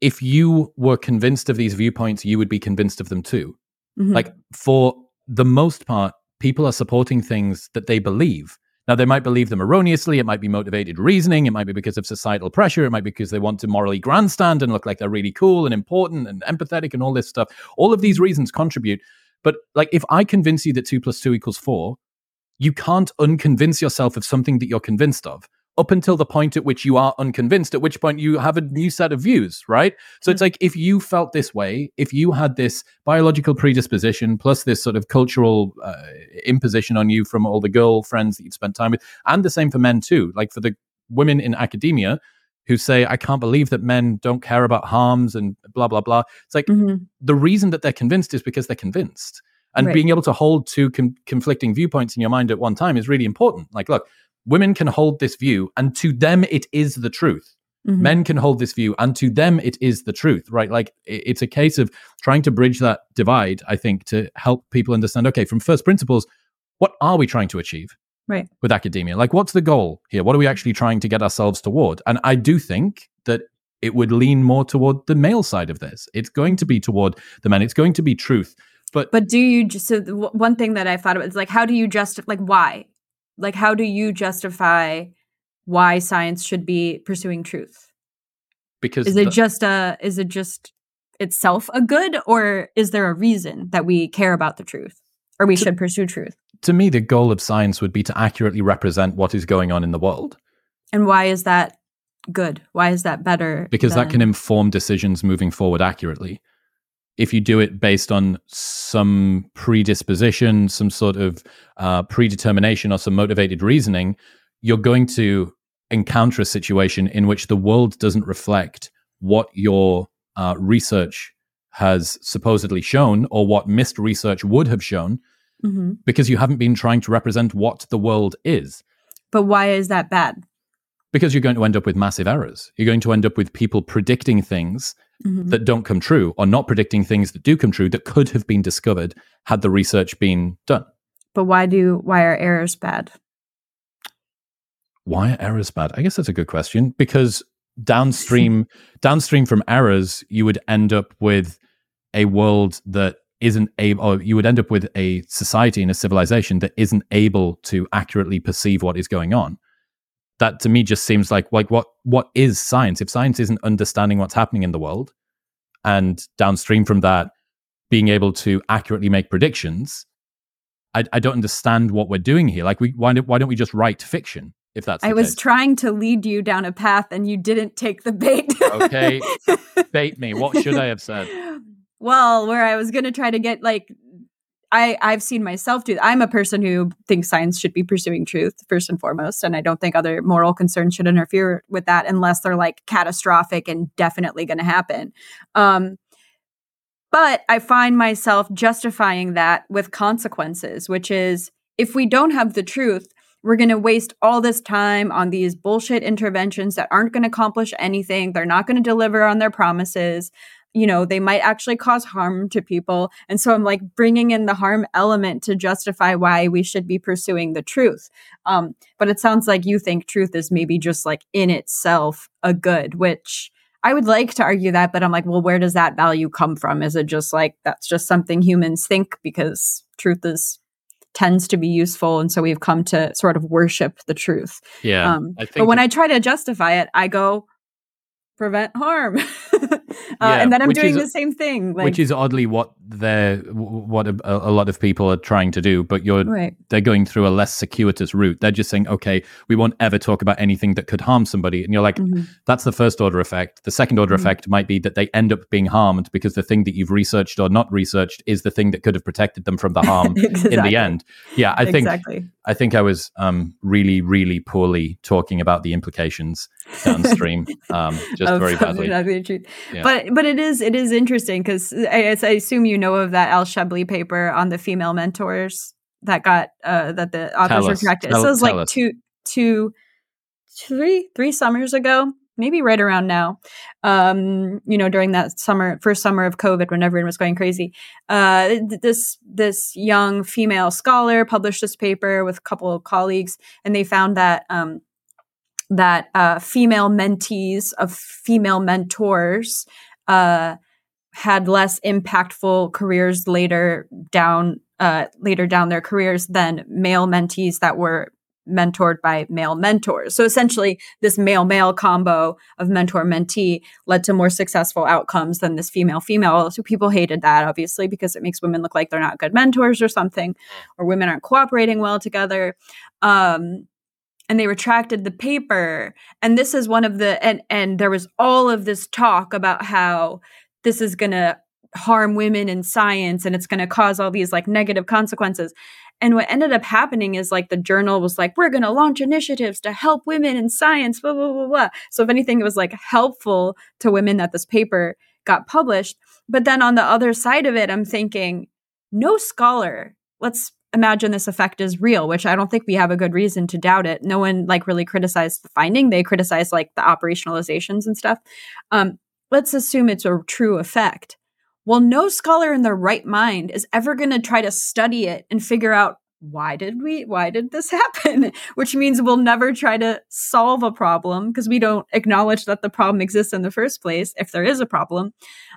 if you were convinced of these viewpoints, you would be convinced of them too. Mm-hmm. Like for the most part, people are supporting things that they believe. Now, they might believe them erroneously. It might be motivated reasoning. It might be because of societal pressure. It might be because they want to morally grandstand and look like they're really cool and important and empathetic and all this stuff. All of these reasons contribute. But like, if I convince you that two plus two equals four, you can't unconvince yourself of something that you're convinced of up until the point at which you are unconvinced, at which point you have a new set of views, right? So mm-hmm. it's like if you felt this way, if you had this biological predisposition plus this sort of cultural uh, imposition on you from all the girlfriends that you'd spent time with, and the same for men too, like for the women in academia who say, I can't believe that men don't care about harms and blah, blah, blah. It's like mm-hmm. the reason that they're convinced is because they're convinced. And right. being able to hold two com- conflicting viewpoints in your mind at one time is really important. Like, look, women can hold this view and to them it is the truth. Mm-hmm. men can hold this view and to them it is the truth right? Like it's a case of trying to bridge that divide i think to help people understand okay from first principles what are we trying to achieve right. with academia? Like what's the goal here? What are we actually trying to get ourselves toward? And i do think that it would lean more toward the male side of this. It's going to be toward the men. It's going to be truth but but do you just so one thing that i thought about is like how do you just like why? Like how do you justify why science should be pursuing truth? Because is it just a is it just itself a good or is there a reason that we care about the truth or we to, should pursue truth? to me the goal of science would be to accurately represent what is going on in the world. And why is that good? Why is that better because than- that can inform decisions moving forward accurately if you do it based on some predisposition, some sort of uh, predetermination, or some motivated reasoning, you're going to encounter a situation in which the world doesn't reflect what your uh, research has supposedly shown or what missed research would have shown. hmm because you haven't been trying to represent what the world is. But why is that bad? Because you're going to end up with massive errors. You're going to end up with people predicting things Mhm. that don't come true or not predicting things that do come true that could have been discovered had the research been done. But why do why are errors bad? Why are errors bad? I guess that's a good question because downstream downstream from errors you would end up with a world that isn't able or you would end up with a society and a civilization that isn't able to accurately perceive what is going on that to me just seems like like what what is science if science isn't understanding what's happening in the world and downstream from that being able to accurately make predictions i, I don't understand what we're doing here like we why, don't- why don't we just write fiction if that's I was case? trying to lead you down a path and you didn't take the bait. Okay. bait me what should i have said Well, where I was going to try to get like I I've seen myself do I'm a person who thinks science should be pursuing truth first and foremost and I don't think other moral concerns should interfere with that unless they're like catastrophic and definitely going to happen. Um but I find myself justifying that with consequences, which is if we don't have the truth, we're going to waste all this time on these bullshit interventions that aren't going to accomplish anything. They're not going to deliver on their promises. You know, they might actually cause harm to people. And so I'm like bringing in the harm element to justify why we should be pursuing the truth. Um, but it sounds like you think truth is maybe just like in itself a good, which I would like to argue that, but I'm like, well, where does that value come from? Is it just like that's just something humans think because truth is tends to be useful, and so we've come to sort of worship the truth. yeah um, i think but when I try to justify it, I go prevent harm, Yeah, and then I'm doing is- the same thing. Like, which is oddly what they're what a, a lot of people are trying to do but you're right, they're going through a less circuitous route they're just saying okay we won't ever talk about anything that could harm somebody and you're like Mhm. that's the first order effect the second order Mhm. effect might be that they end up being harmed because the thing that you've researched or not researched is the thing that could have protected them from the harm in the end yeah i think exactly. i think i was um really really poorly talking about the implications downstream um just very badly exactly the truth. Yeah. But but it is it is interesting because I, I assume you know of that AlShebli paper on the female mentors that got uh, that the authors Tell us. retracted. Tell- so it was like us. two two three three summers ago. Maybe right around now, um, you know, during that summer, first summer of COVID, when everyone was going crazy, uh, th- this this young female scholar published this paper with a couple of colleagues, and they found that um, that uh, female mentees of female mentors uh, had less impactful careers later down uh, later down their careers than male mentees that were mentored by male mentors. So essentially, this male male combo of mentor mentee led to more successful outcomes than this female female. So people hated that obviously because it makes women look like they're not good mentors or something, or women aren't cooperating well together. Um, and they retracted the paper. And this is one of the and and there was all of this talk about how this is going to harm women in science and it's going to cause all these like negative consequences. And what ended up happening is like the journal was like we're going to launch initiatives to help women in science blah blah blah blah. So if anything it was like helpful to women that this paper got published. But then on the other side of it i'm thinking no scholar let's imagine this effect is real which i don't think we have a good reason to doubt it. No one like really criticized the finding. They criticized like the operationalizations and stuff. Um, let's assume it's a true effect. Well no scholar in their right mind is ever going to try to study it and figure out why did we why did this happen? Which means we'll never try to solve a problem because we don't acknowledge that the problem exists in the first place if there is a problem.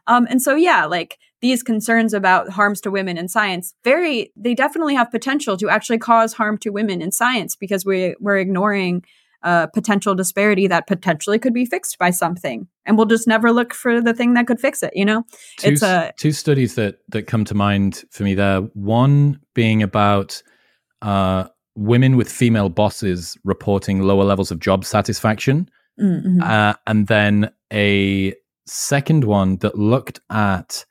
Um, and so yeah like these concerns about harms to women in science very they definitely have potential to actually cause harm to women in science because we we're ignoring a potential disparity that potentially could be fixed by something. And we'll just never look for the thing that could fix it you know? Two, It's a- two studies that that come to mind for me there. One being about uh, women with female bosses reporting lower levels of job satisfaction, Mm, mhm. uh, and then a second one that looked at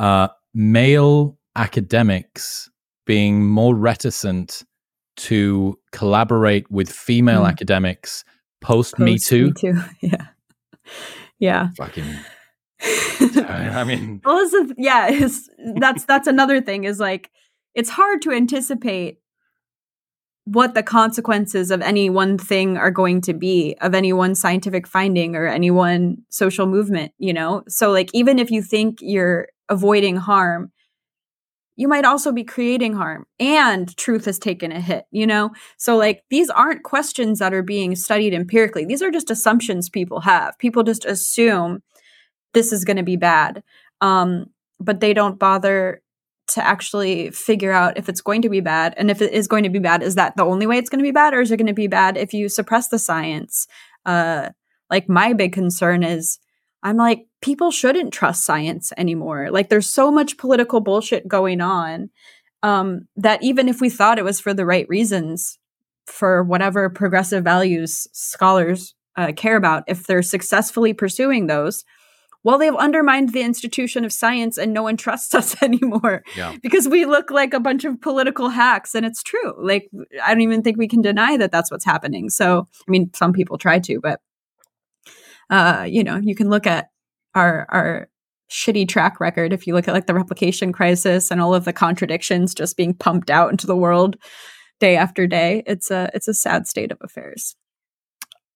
uh, male academics being more reticent to collaborate with female Mm. academics post Me Too. me too yeah yeah Fucking, I mean, well this is yeah is that's that's another thing is like it's hard to anticipate what the consequences of any one thing are going to be of any one scientific finding or any one social movement you know? So like even if you think you're avoiding harm you might also be creating harm and truth has taken a hit you know? So like these aren't questions that are being studied empirically. These are just assumptions people have. People just assume this is going to be bad um but they don't bother to actually figure out if it's going to be bad and if it is going to be bad is that the only way it's going to be bad or is it going to be bad if you suppress the science? Uh like my big concern is i'm like people shouldn't trust science anymore. Like there's so much political bullshit going on um that even if we thought it was for the right reasons for whatever progressive values scholars uh, care about if they're successfully pursuing those well, they've undermined the institution of science and no one trusts us anymore yeah. because we look like a bunch of political hacks. And it's true. Like, I don't even think we can deny that that's what's happening. So, I mean, some people try to, but, uh, you know, you can look at our, our, shitty track record if you look at like the replication crisis and all of the contradictions just being pumped out into the world day after day it's a it's a sad state of affairs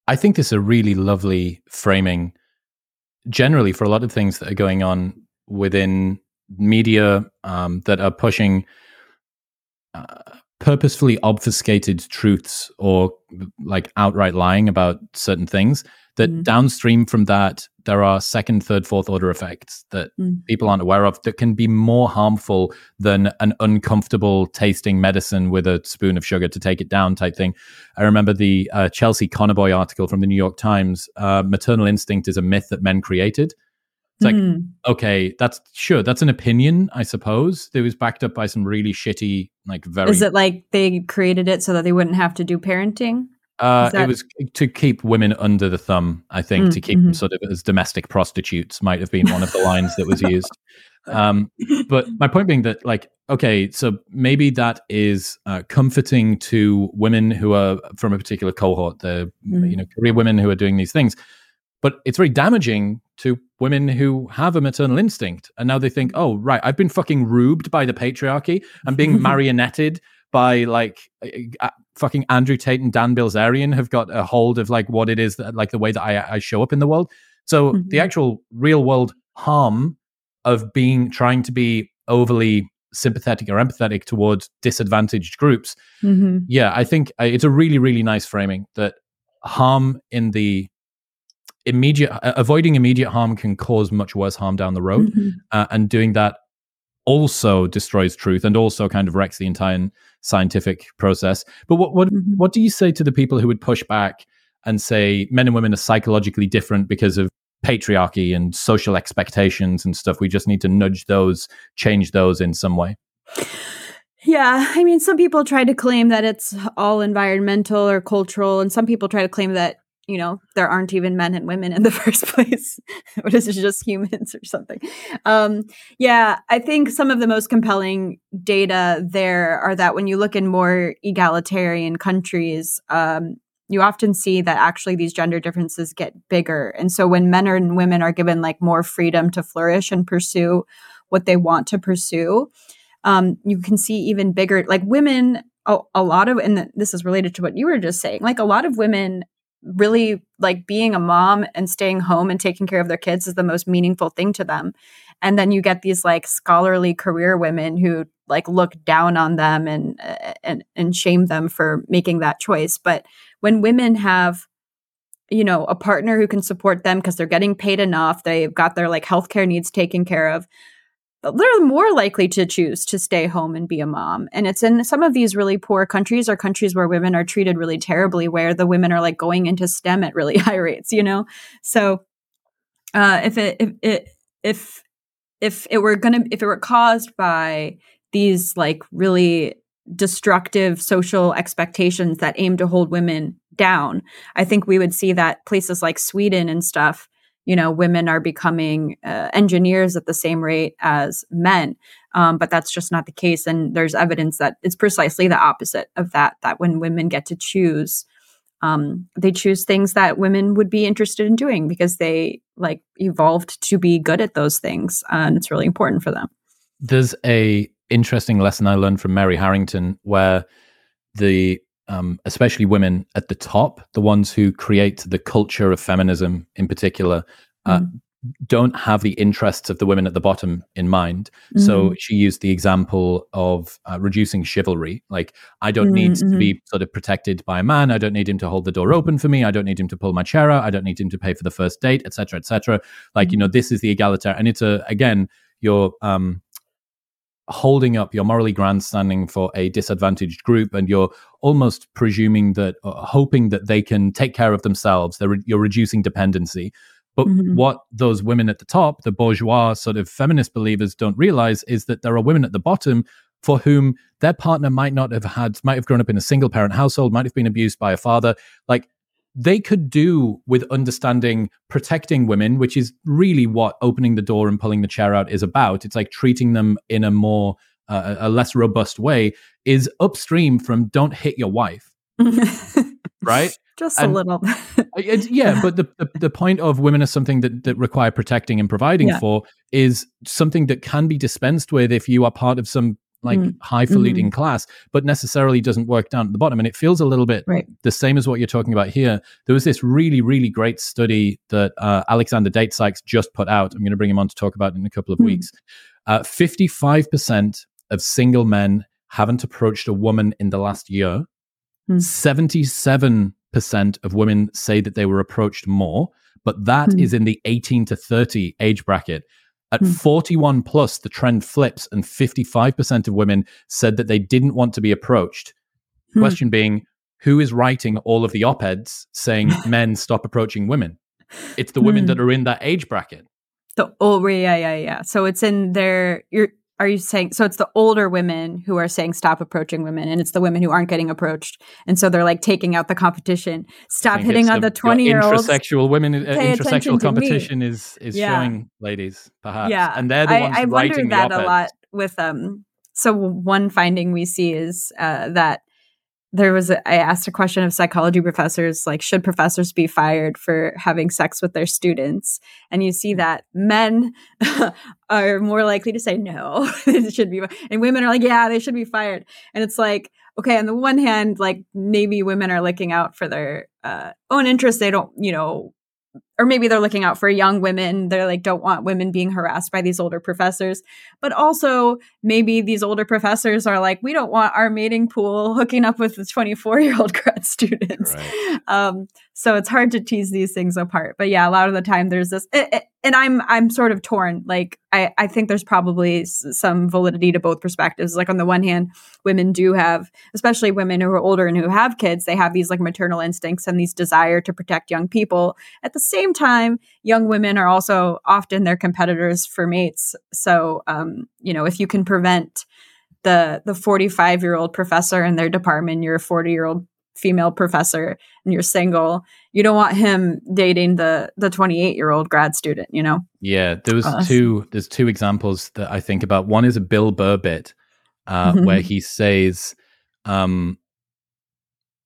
i think this is a really lovely framing generally for a lot of things that are going on within media um, that are pushing uh, purposefully obfuscated truths or like outright lying about certain things that mm. downstream from that there are second third fourth order effects that mm. people aren't aware of that can be more harmful than an uncomfortable tasting medicine with a spoon of sugar to take it down type thing i remember the uh, chelsea Conaboy article from the new york times uh, maternal instinct is a myth that men created it's like, mm. okay, that's sure, that's an opinion, I suppose. It was backed up by some really shitty, like very. Is it like they created it so that they wouldn't have to do parenting? Uh, that... It was to keep women under the thumb, I think, mm, to keep mm-hmm. them sort of as domestic prostitutes, might have been one of the lines that was used. Um, but my point being that, like, okay, so maybe that is uh, comforting to women who are from a particular cohort, the mm. you know career women who are doing these things, but it's very damaging to women who have a maternal instinct, and now they think, oh, right, I've been fucking rubed by the patriarchy. I'm being marionetted by like fucking Andrew Tate and Dan Bilzerian have got a hold of like what it is that like the way that I, I show up in the world. So mm-hmm. the actual real world harm of being trying to be overly sympathetic or empathetic towards disadvantaged groups. Mm-hmm. Yeah, I think uh, it's a really really nice framing that harm in the immediate uh, avoiding immediate harm can cause much worse harm down the road mm-hmm. uh, and doing that also destroys truth and also kind of wrecks the entire scientific process. But what what mm-hmm. what do you say to the people who would push back and say men and women are psychologically different because of patriarchy and social expectations and stuff? We just need to nudge those, change those in some way. Yeah, I mean, some people try to claim that it's all environmental or cultural, and some people try to claim that you know there aren't even men and women in the first place what is it just humans or something? Um, yeah i think some of the most compelling data there are that when you look in more egalitarian countries um, you often see that actually these gender differences get bigger. And so when men and women are given like more freedom to flourish and pursue what they want to pursue um, you can see even bigger like women a, a lot of and this is related to what you were just saying like a lot of women really like being a mom and staying home and taking care of their kids is the most meaningful thing to them. And then you get these like scholarly career women who like look down on them and eh, and and shame them for making that choice. But when women have you know a partner who can support them because they're getting paid enough they've got their like healthcare needs taken care of they're more likely to choose to stay home and be a mom. And it's in some of these really poor countries or countries where women are treated really terribly, where the women are like going into STEM at really high rates, you know? So uh, if it if it if if it were gonna if it were caused by these like really destructive social expectations that aim to hold women down, I think we would see that places like Sweden and stuff you know women are becoming uh, engineers at the same rate as men. Um, but that's just not the case. And there's evidence that it's precisely the opposite of that that when women get to choose um, they choose things that women would be interested in doing because they like evolved to be good at those things and it's really important for them. There's a interesting lesson I learned from Mary Harrington, where the um, especially women at the top, the ones who create the culture of feminism in particular, uh, mm don't have the interests of the women at the bottom in mind. Mm-hmm. So she used the example of uh, reducing chivalry. Like, I don't need mm-hmm. to be sort of protected by a man. I don't need him to hold the door open for me. I don't need him to pull my chair out. I don't need him to pay for the first date, etc., etc. Like, mm-hmm. you know, this is the egalitarian. And it's a, again, you're um, holding up, you're morally grandstanding for a disadvantaged group, and you're almost presuming that, uh, hoping that they can take care of themselves. Re- you're reducing dependency. But mm-hmm. what those women at the top, the bourgeois sort of feminist believers, don't realize is that there are women at the bottom for whom their partner might not have had, might have grown up in a single parent household, might have been abused by a father. Like they could do with understanding protecting women, which is really what opening the door and pulling the chair out is about. It's like treating them in a more, uh, a less robust way, is upstream from don't hit your wife. right? just and, a little yeah but the, the, the point of women as something that that require protecting and providing yeah. for is something that can be dispensed with if you are part of some like mm. highfalutin mm-hmm. class but necessarily doesn't work down at the bottom and it feels a little bit right. the same as what you're talking about here there was this really really great study that uh, alexander date-sykes just put out i'm going to bring him on to talk about in a couple of mm. weeks uh, 55% of single men haven't approached a woman in the last year mm. 77 percent of women say that they were approached more, but that mm. is in the 18 to 30 age bracket. At mm. 41 plus, the trend flips, and 55% of women said that they didn't want to be approached. Mm. Question being, who is writing all of the op eds saying men stop approaching women? It's the women that hmm. are in that age bracket. The oh yeah yeah yeah. So it's in their you're are you saying so it's the older women who are saying stop approaching women and it's the women who aren't getting approached. And so they're like taking out the competition. Stop hitting on the 20 year olds intersexual women uh, intersexual competition is is yeah. showing ladies perhaps. Yeah. And they're the ones I, I writing that a lot with um so one finding we see is uh, that there was a, I asked a question of psychology professors like should professors be fired for having sex with their students? And you see that men are more likely to say no it should be and women are like yeah they should be fired. And it's like okay on the one hand like maybe women are looking out for their uh, own interests. They don't you know or maybe they're looking out for young women. They're like, don't want women being harassed by these older professors. But also, maybe these older professors are like, we don't want our mating pool hooking up with the 24 year old grad students. Right. Um, so it's hard to tease these things apart. But yeah, a lot of the time there's this, it, it, and I'm I'm sort of torn. Like I I think there's probably s- some validity to both perspectives. Like on the one hand, women do have, especially women who are older and who have kids, they have these like maternal instincts and these desire to protect young people. At the same time, young women are also often their competitors for mates. So um, you know, if you can prevent the the 45 year old professor in their department, you're a 40 year old female professor and you're single you don't want him dating the the 28 year old grad student you know? Yeah there was uh, two there's two examples that i think about. One is a bill burr bit uh, mm-hmm. where he says um,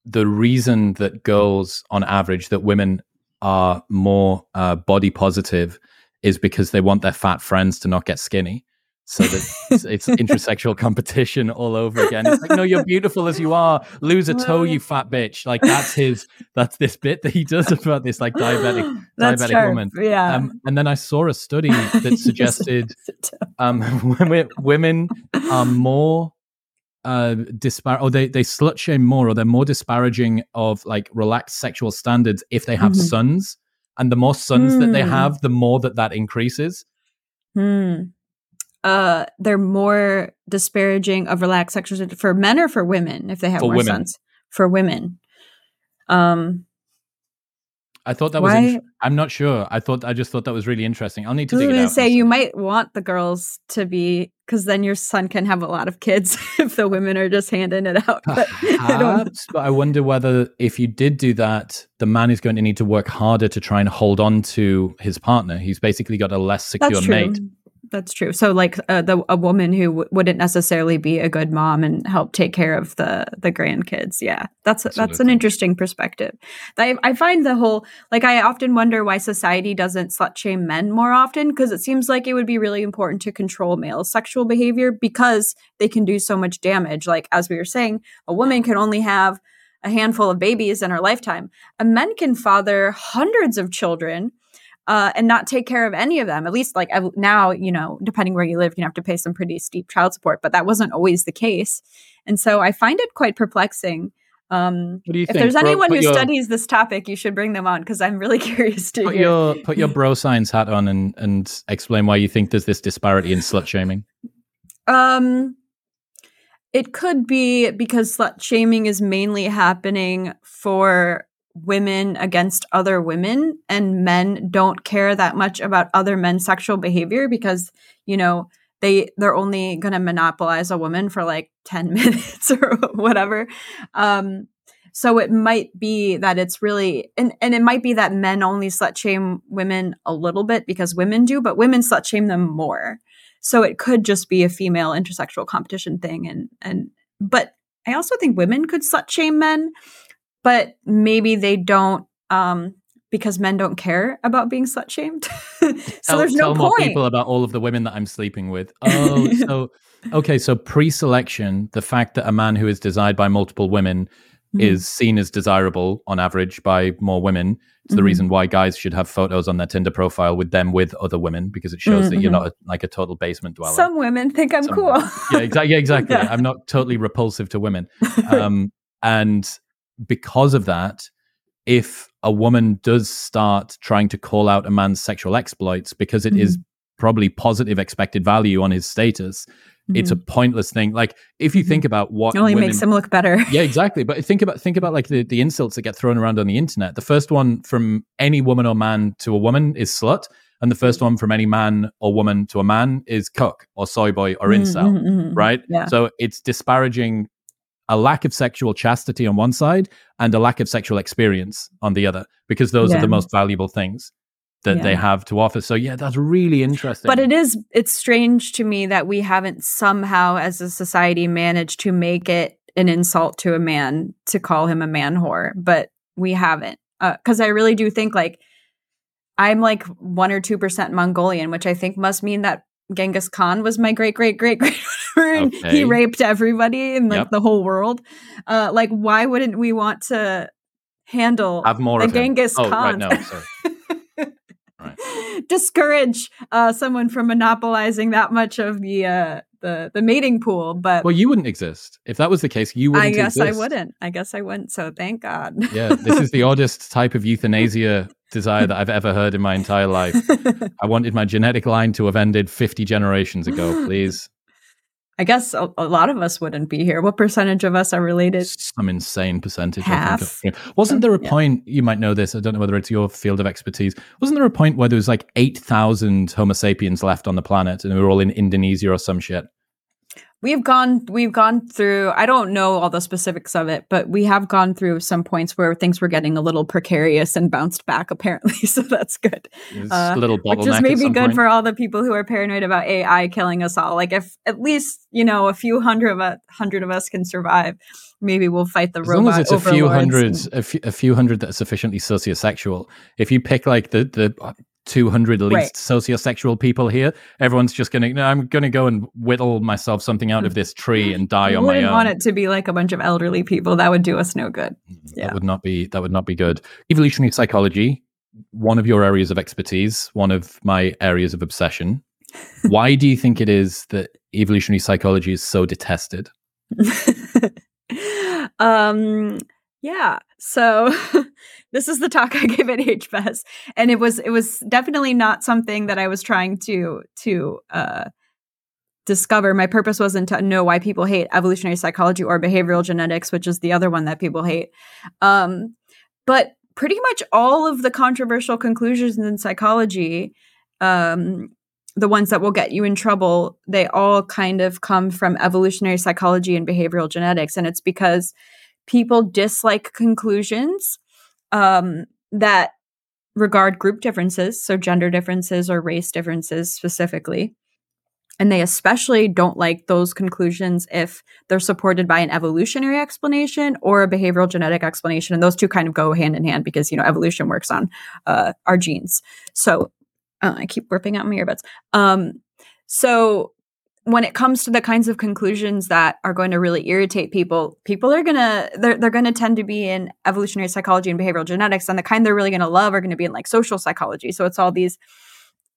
the reason that girls on average that women are more uh, body positive is because they want their fat friends to not get skinny so that it's, it's intersexual competition all over again. It's like, no, you're beautiful as you are. Lose a toe, you fat bitch. Like that's his. That's this bit that he does about this like diabetic diabetic sharp. woman. Yeah. Um, and then I saw a study that suggested um, women women are more uh dispar or they they slut shame more or they're more disparaging of like relaxed sexual standards if they have mm-hmm. sons and the more sons mm. that they hmm. have the more that that increases Hmm uh they're more disparaging of relaxed sexual for men or for women if they have for more women. sons for women um I thought that Why? was. I'm not sure. I thought I just thought that was really interesting. I'll need to dig it out. Say you might want the girls to be because then your son can have a lot of kids if the women are just handing it out. But Perhaps, I but I wonder whether if you did do that, the man is going to need to work harder to try and hold on to his partner. He's basically got a less secure mate that's true. So, like uh, the a woman who w- wouldn't necessarily be a good mom and help take care of the the grandkids. Yeah, that's Absolutely. that's an interesting perspective. I I find the whole like I often wonder why society doesn't slut shame men more often because it seems like it would be really important to control male sexual behavior because they can do so much damage. Like as we were saying, a woman can only have a handful of babies in her lifetime. A men can father hundreds of children uh, and not take care of any of them. At least, like now, you know, depending where you live, you have to pay some pretty steep child support, but that wasn't always the case. And so I find it quite perplexing. Um, what do you if think? there's anyone who your, studies this topic, you should bring them on because I'm really curious to put hear. Your, put your bro science hat on and, and explain why you think there's this disparity in slut shaming. Um, it could be because slut shaming is mainly happening for women against other women and men don't care that much about other men's sexual behavior because you know they they're only going to monopolize a woman for like 10 minutes or whatever. Um so it might be that it's really and, and it might be that men only slut shame women a little bit because women do but women slut shame them more. So it could just be a female intersexual competition thing and and but i also think women could slut shame men but maybe they don't um, because men don't care about being slut shamed. so tell, there's no tell point. more people about all of the women that I'm sleeping with. Oh, so okay, so pre-selection, the fact that a man who is desired by multiple women mm-hmm. is seen as desirable on average by more women. It's mm-hmm. the reason why guys should have photos on their Tinder profile with them with other women because it shows mm-hmm. that you're mm-hmm. not a, like a total basement dweller. Some women think I'm Some, cool. yeah, exactly. Yeah, exactly. yeah. I'm not totally repulsive to women. Um, and because of that, if a woman does start trying to call out a man's sexual exploits because it mm-hmm. is probably positive expected value on his status, mm-hmm. it's a mm-hmm. pointless thing. Like if you think mm-hmm. about what it only women, makes him look better. yeah, exactly. But think about think about like the, the insults that get thrown around on the internet. The first one from any woman or man to a woman is slut. And the first one from any man or woman to a man is cuck or soy boy or mm-hmm, incel, mm-hmm, right? Yeah. So it's disparaging a lack of sexual chastity on one side and a lack of sexual experience on the other because those yeah. are the most valuable things that yeah. they have to offer. So yeah, that's really interesting. But it is it's strange to me that we haven't somehow as a society managed to make it an insult to a man to call him a man whore, but we haven't. Uh, cuz I really do think like I'm like 1 or 2% Mongolian, which I think must mean that Genghis Khan was my great great great great and okay. he raped everybody in like yep. the whole world. Uh, like, why wouldn't we want to handle have more the Genghis oh, Khan? Right, no, sorry. right. Discourage uh, someone from monopolizing that much of the uh, the the mating pool. But well, you wouldn't exist if that was the case. You wouldn't. Exist. I guess exist. I wouldn't. I guess I wouldn't. So thank God. yeah, this is the oddest type of euthanasia desire that I've ever heard in my entire life. I wanted my genetic line to have ended 50 generations ago, please. I guess a, a, lot of us wouldn't be here. What percentage of us are related? Some insane percentage. Half. Wasn't there a yeah. point, you might know this, I don't know whether it's your field of expertise, wasn't there a point where there was like 8,000 Homo sapiens left on the planet and we were all in Indonesia or some shit? We've gone we've gone through i don't know all the specifics of it but we have gone through some points where things were getting a little precarious and bounced back apparently so that's good uh, little which is maybe good point. for all the people who are paranoid about ai killing us all like if at least you know a few hundred of us hundred of us can survive maybe we'll fight the as robot long as it's a few hundred and, a, few, a few hundred that are sufficiently sociosexual if you pick like the the 200 least right. sociosexual people here. Everyone's just going to, no, I'm going to go and whittle myself something out of this tree and die on my own. I want it to be like a bunch of elderly people. That would do us no good. Yeah. That would not be, that would not be good. Evolutionary psychology, one of your areas of expertise, one of my areas of obsession. Why do you think it is that evolutionary psychology is so detested? um, yeah. So this is the talk I gave at HBES, and it was it was definitely not something that I was trying to to uh, discover. My purpose wasn't to know why people hate evolutionary psychology or behavioral genetics, which is the other one that people hate. Um, but pretty much all of the controversial conclusions in psychology, um, the ones that will get you in trouble, they all kind of come from evolutionary psychology and behavioral genetics, and it's because people dislike conclusions um, that regard group differences, so gender differences or race differences specifically. And they especially don't like those conclusions if they're supported by an evolutionary explanation or a behavioral genetic explanation. And those two kind of go hand in hand because, you know, evolution works on uh, our genes. So uh, I keep ripping out my earbuds. Um, so when it comes to the kinds of conclusions that are going to really irritate people, people are gonna they're they're gonna tend to be in evolutionary psychology and behavioral genetics, and the kind they're really gonna love are gonna be in like social psychology. So it's all these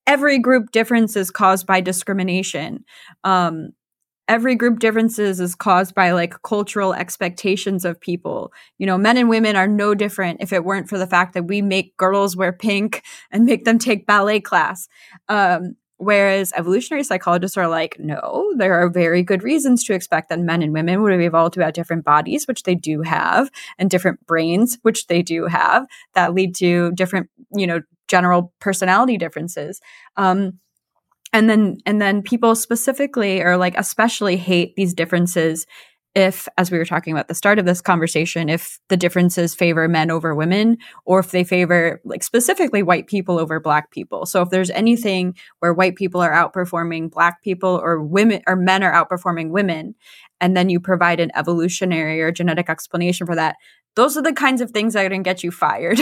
every group differences caused by discrimination. Um, every group differences is caused by like cultural expectations of people. You know, men and women are no different if it weren't for the fact that we make girls wear pink and make them take ballet class. Um, Whereas evolutionary psychologists are like, no, there are very good reasons to expect that men and women would have evolved to have different bodies, which they do have, and different brains, which they do have, that lead to different, you know, general personality differences. Um, and then and then people specifically or like especially hate these differences if, as we were talking about the start of this conversation, if the differences favor men over women, or if they favor, like specifically white people over black people. So if there's anything where white people are outperforming black people, or women or men are outperforming women, and then you provide an evolutionary or genetic explanation for that, those are the kinds of things that are going to get you fired.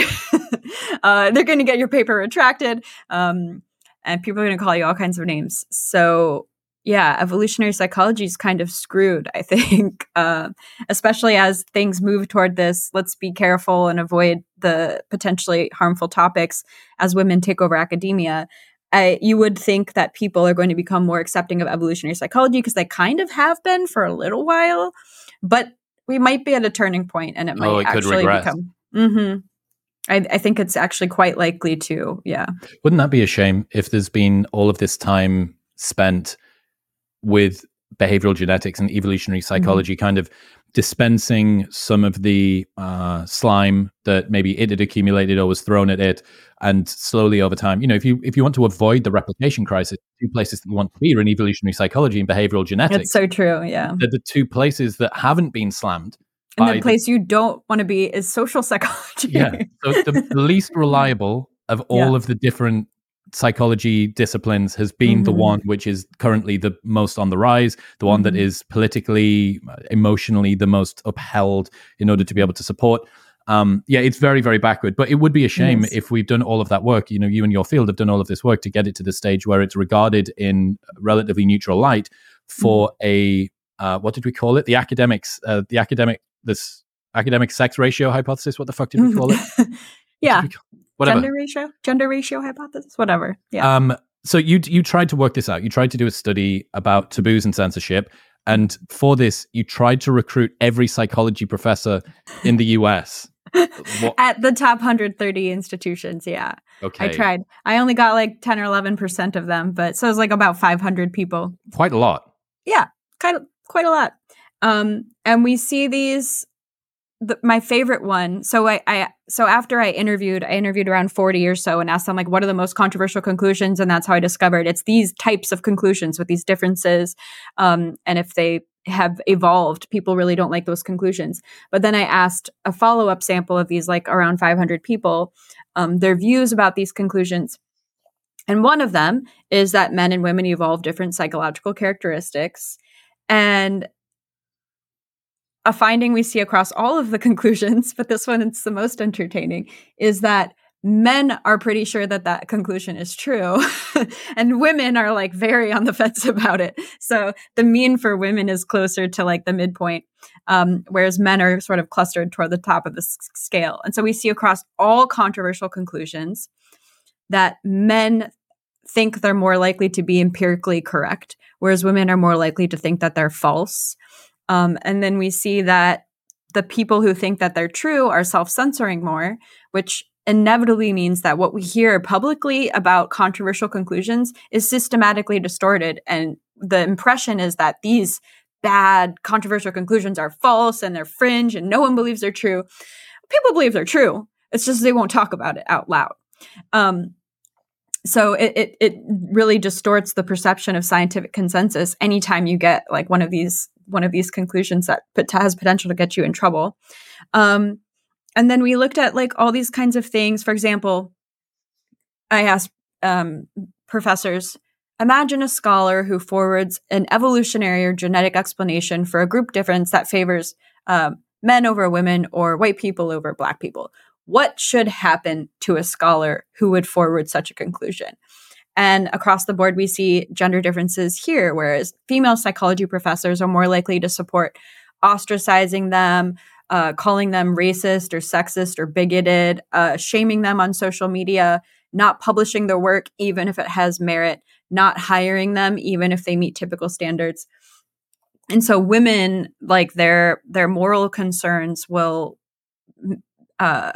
uh, they're going to get your paper retracted. Um, and people are going to call you all kinds of names. So yeah, evolutionary psychology is kind of screwed, I think, uh, especially as things move toward this. Let's be careful and avoid the potentially harmful topics as women take over academia. I, you would think that people are going to become more accepting of evolutionary psychology because they kind of have been for a little while, but we might be at a turning point and it might oh, it actually become. Mm-hmm. I, I, think it's actually quite likely to. Yeah. Wouldn't that be a shame if there's been all of this time spent with behavioral genetics and evolutionary mm-hmm. psychology mm-hmm. kind of dispensing some of the uh, slime that maybe it had accumulated or was thrown at it and slowly over time you know if you if you want to avoid the replication crisis two places that you want to be are in evolutionary psychology and behavioral genetics it's so true yeah they're the two places that haven't been slammed and the place the, you don't want to be is social psychology yeah so the, the least reliable of all yeah. of the different psychology disciplines has been mm-hmm. the one which is currently the most on the rise, the one mm-hmm. that is politically, emotionally the most upheld in order to be able to support. Um, yeah, it's very, very backward. But it would be a shame yes. if we've done all of that work. You know, you and your field have done all of this work to get it to the stage where it's regarded in relatively neutral light for mm-hmm. a uh, what did we call it? The academics, uh, the academic, this academic sex ratio hypothesis. What the fuck did we call it? yeah, whatever. Gender ratio, gender ratio hypothesis, whatever. Yeah. Um, so you you tried to work this out. You tried to do a study about taboos and censorship, and for this, you tried to recruit every psychology professor in the U.S. At the top 130 institutions, yeah. Okay. I tried. I only got like 10 or 11 percent of them, but so it was like about 500 people. Quite a lot. Yeah, kind of quite a lot. Um, and we see these the, my favorite one. So I, I, so after I interviewed, I interviewed around 40 or so and asked them like, what are the most controversial conclusions? And that's how I discovered it's these types of conclusions with these differences. Um, and if they have evolved, people really don't like those conclusions. But then I asked a follow up sample of these like around 500 people, um, their views about these conclusions. And one of them is that men and women evolve different psychological characteristics. And a finding we see across all of the conclusions, but this one is the most entertaining, is that men are pretty sure that that conclusion is true and women are like very on the fence about it. So the mean for women is closer to like the midpoint um, whereas men are sort of clustered toward the top of the s- scale. And so we see across all controversial conclusions that men think they're more likely to be empirically correct whereas women are more likely to think that they're false um, and then we see that the people who think that they're true are self censoring more, which inevitably means that what we hear publicly about controversial conclusions is systematically distorted. And the impression is that these bad controversial conclusions are false and they're fringe and no one believes they're true. People believe they're true. It's just they won't talk about it out loud. Um, so it, it, it really distorts the perception of scientific consensus anytime you get like one of these one of these conclusions that has potential to get you in trouble. Um, and then we looked at like all these kinds of things. For example, I asked um, professors imagine a scholar who forwards an evolutionary or genetic explanation for a group difference that favors um, men over women or white people over black people. What should happen to a scholar who would forward such a conclusion? And across the board, we see gender differences here, whereas female psychology professors are more likely to support ostracizing them, uh, calling them racist or sexist or bigoted, uh, shaming them on social media, not publishing their work even if it has merit, not hiring them even if they meet typical standards. And so women like their their moral concerns will uh,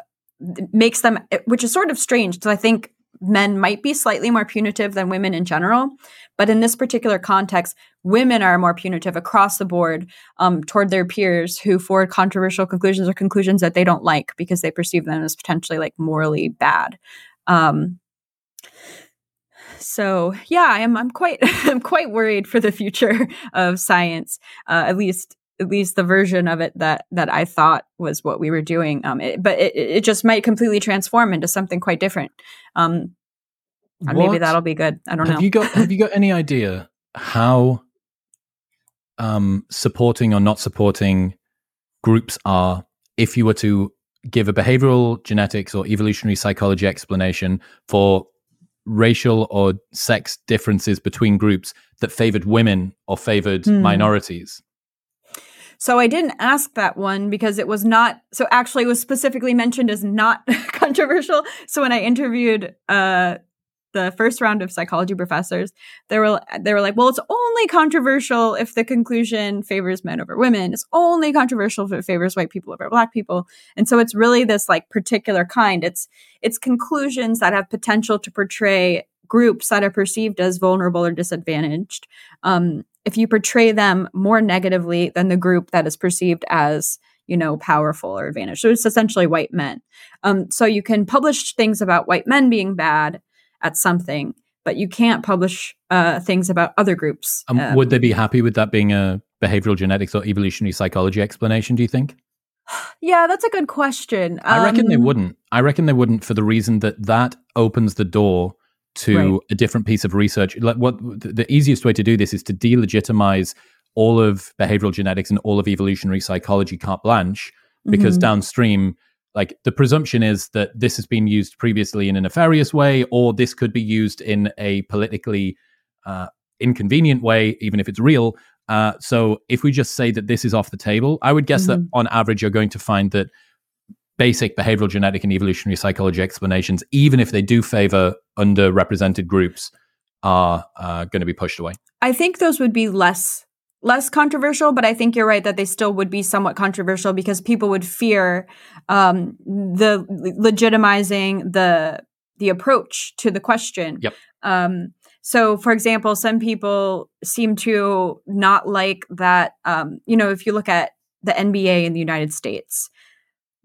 makes them which is sort of strange because I think men might be slightly more punitive than women in general. But in this particular context, women are more punitive across the board um, toward their peers who forward controversial conclusions or conclusions that they don't like because they perceive them as potentially like morally bad. Um, so yeah, I'm I'm quite I'm quite worried for the future of science. Uh, at least at least the version of it that that I thought was what we were doing. Um, it, but it, it just might completely transform into something quite different. Um, and maybe that'll be good. I don't have know. You got have you got any idea how um, supporting or not supporting groups are if you were to give a behavioral genetics or evolutionary psychology explanation for racial or sex differences between groups that favored women or favored hmm. minorities? So I didn't ask that one because it was not so actually it was specifically mentioned as not controversial. So when I interviewed uh the first round of psychology professors, they were they were like, "Well, it's only controversial if the conclusion favors men over women. It's only controversial if it favors white people over black people." And so it's really this like particular kind. It's it's conclusions that have potential to portray groups that are perceived as vulnerable or disadvantaged. Um, if you portray them more negatively than the group that is perceived as you know powerful or advantaged, so it's essentially white men. Um, so you can publish things about white men being bad at something, but you can't publish uh, things about other groups. Um, um, would they be happy with that being a behavioral genetics or evolutionary psychology explanation? Do you think? Yeah, that's a good question. I reckon they um, wouldn't. I reckon they wouldn't for the reason that that opens the door to right. a different piece of research. Like what the easiest way to do this is to delegitimize all of behavioral genetics and all of evolutionary psychology carte blanche, because mm-hmm. downstream like the presumption is that this has been used previously in a nefarious way, or this could be used in a politically uh, inconvenient way, even if it's real. Uh, so if we just say that this is off the table, I would guess mm-hmm. that on average you're going to find that basic behavioral genetic and evolutionary psychology explanations, even if they do favor underrepresented groups, are uh, going to be pushed away. I think those would be less less controversial, but I think you're right that they still would be somewhat controversial because people would fear um, the legitimizing the the approach to the question. Yep. Um, so, for example, some people seem to not like that. Um, you know, if you look at the NBA in the United States,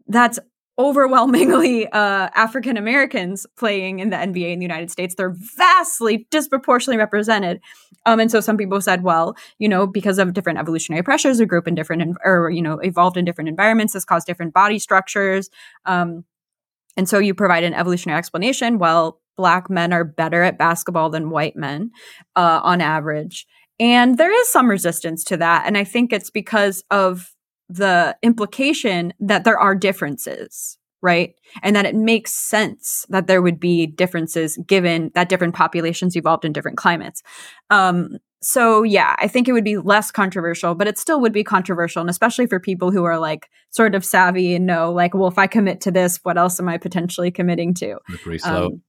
that's overwhelmingly uh, African Americans playing in the NBA in the United States. They're vastly disproportionately represented. Um, and so some people said, well, you know, because of different evolutionary pressures, a group in different, or, you know, evolved in different environments, has caused different body structures. Um, and so you provide an evolutionary explanation. Well, black men are better at basketball than white men uh, on average. And there is some resistance to that. And I think it's because of the implication that there are differences, right? And that it makes sense that there would be differences given that different populations evolved in different climates. Um, so yeah, I think it would be less controversial, but it still would be controversial, and especially for people who are like sort of savvy and know, like, well, if I commit to this, what else am I potentially committing to? Slow. Um,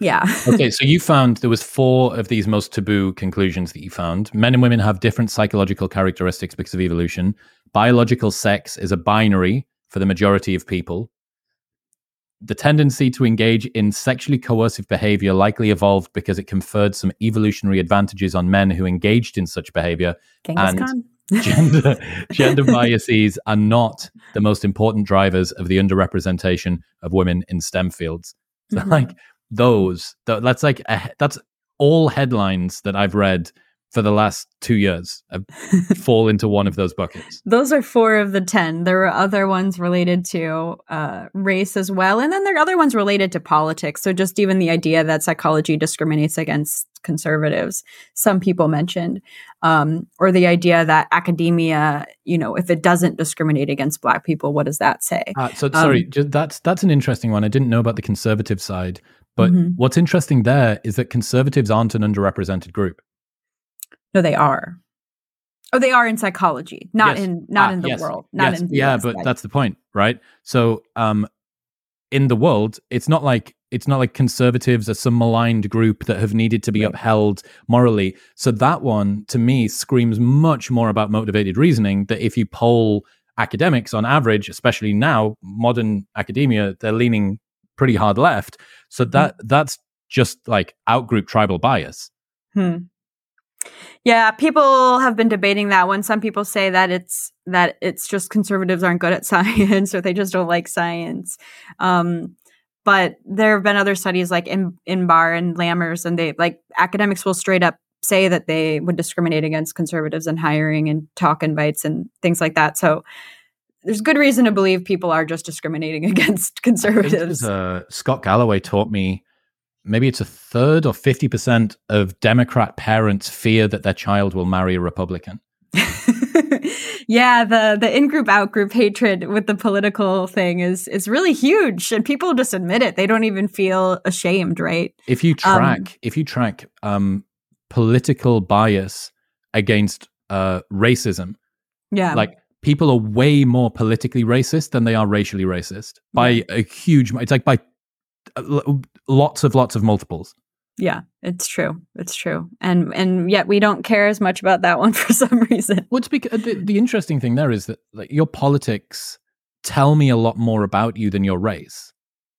yeah. okay, so you found there was four of these most taboo conclusions that you found. Men and women have different psychological characteristics because of evolution. Biological sex is a binary for the majority of people. The tendency to engage in sexually coercive behavior likely evolved because it conferred some evolutionary advantages on men who engaged in such behavior. Genghis and gender gender biases are not the most important drivers of the underrepresentation of women in STEM fields. So, mm-hmm. like those. That's like a, that's all headlines that I've read for the last two years fall into one of those buckets. Those are four of the 10. There were other ones related to uh, race as well. And then there are other ones related to politics. So just even the idea that psychology discriminates against conservatives. Some people mentioned, um, or the idea that academia, you know, if it doesn't discriminate against Black people, what does that say? Uh, so sorry, um, that's that's an interesting one. I didn't know about the conservative side, but mm-hmm. what's interesting there is that conservatives aren't an underrepresented group. No, they are. Oh, they are in psychology, not yes. in not ah, in the yes. world, not yes. in yeah. But that's the point, right? So, um, in the world, it's not like it's not like conservatives are some maligned group that have needed to be right. upheld morally. So that one, to me, screams much more about motivated reasoning. That if you poll academics on average, especially now, modern academia, they're leaning pretty hard left. So that mm. that's just like outgroup tribal bias. Hmm. Yeah, people have been debating that one. Some people say that it's that it's just conservatives aren't good at science or they just don't like science. Um, but there have been other studies like in in Inbar and Lammers, and they like academics will straight up say that they would discriminate against conservatives in hiring and talk invites and things like that. So there's good reason to believe people are just discriminating against conservatives. Uh, Scott Galloway taught me maybe it's a third or 50% of Democrat parents fear that their child will marry a Republican. yeah, the the in-group out-group hatred with the political thing is is really huge and people just admit it. They don't even feel ashamed, right? If you um, track um, if you track um, political bias against uh, racism, yeah. Like people are way more politically racist than they are racially racist by a huge it's like by uh, lots of lots of multiples. Yeah, it's true. It's true. And and yet we don't care as much about that one for some reason. What's because the, the interesting thing there is that like your politics tell me a lot more about you than your race.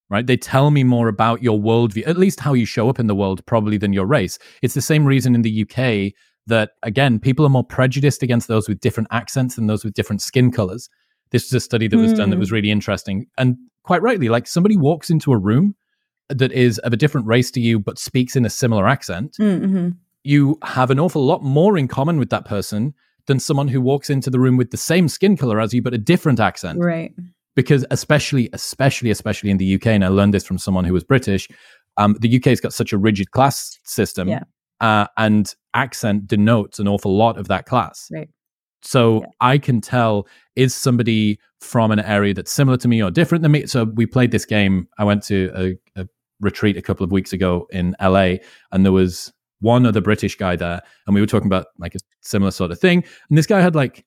Right? They tell me more about your worldview, at least how you show up in the world, probably than your race. It's the same reason in the UK that again, people are more prejudiced against those with different accents than those with different skin colors. This is a study that was mm. done that hmm. was really interesting. And quite rightly, like somebody walks into a room that is of a different race to you but speaks in a similar accent, mm-hmm. you have an awful lot more in common with that person than someone who walks into the room with the same skin color as you but a different accent. Right. Because especially, especially, especially in the UK, and I learned this from someone who was British, um, the UK's got such a rigid class system, yeah. Uh, and accent denotes an awful lot of that class. Right. So yeah. I can tell is somebody from an area that's similar to me or different than me. So we played this game. I went to a, a retreat a couple of weeks ago in LA, and there was one other British guy there, and we were talking about like a similar sort of thing. And this guy had like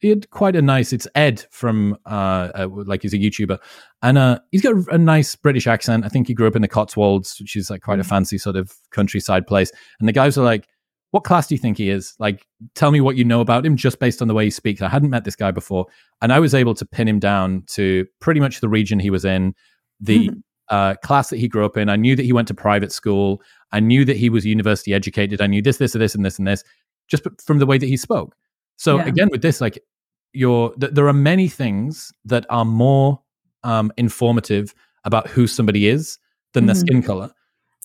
he had quite a nice. It's Ed from uh, uh like he's a YouTuber, and uh, he's got a, a, nice British accent. I think he grew up in the Cotswolds, which is like quite a mm. fancy sort of countryside place. And the guys are like, "What class do you think he is? Like, tell me what you know about him just based on the way he speaks." I hadn't met this guy before, and I was able to pin him down to pretty much the region he was in, the uh, class that he grew up in. I knew that he went to private school. I knew that he was university educated. I knew this, this, and this, and this, and this, just from the way that he spoke. So yeah. again, with this, like, you're th- there are many things that are more um, informative about who somebody is than mm-hmm. their skin color,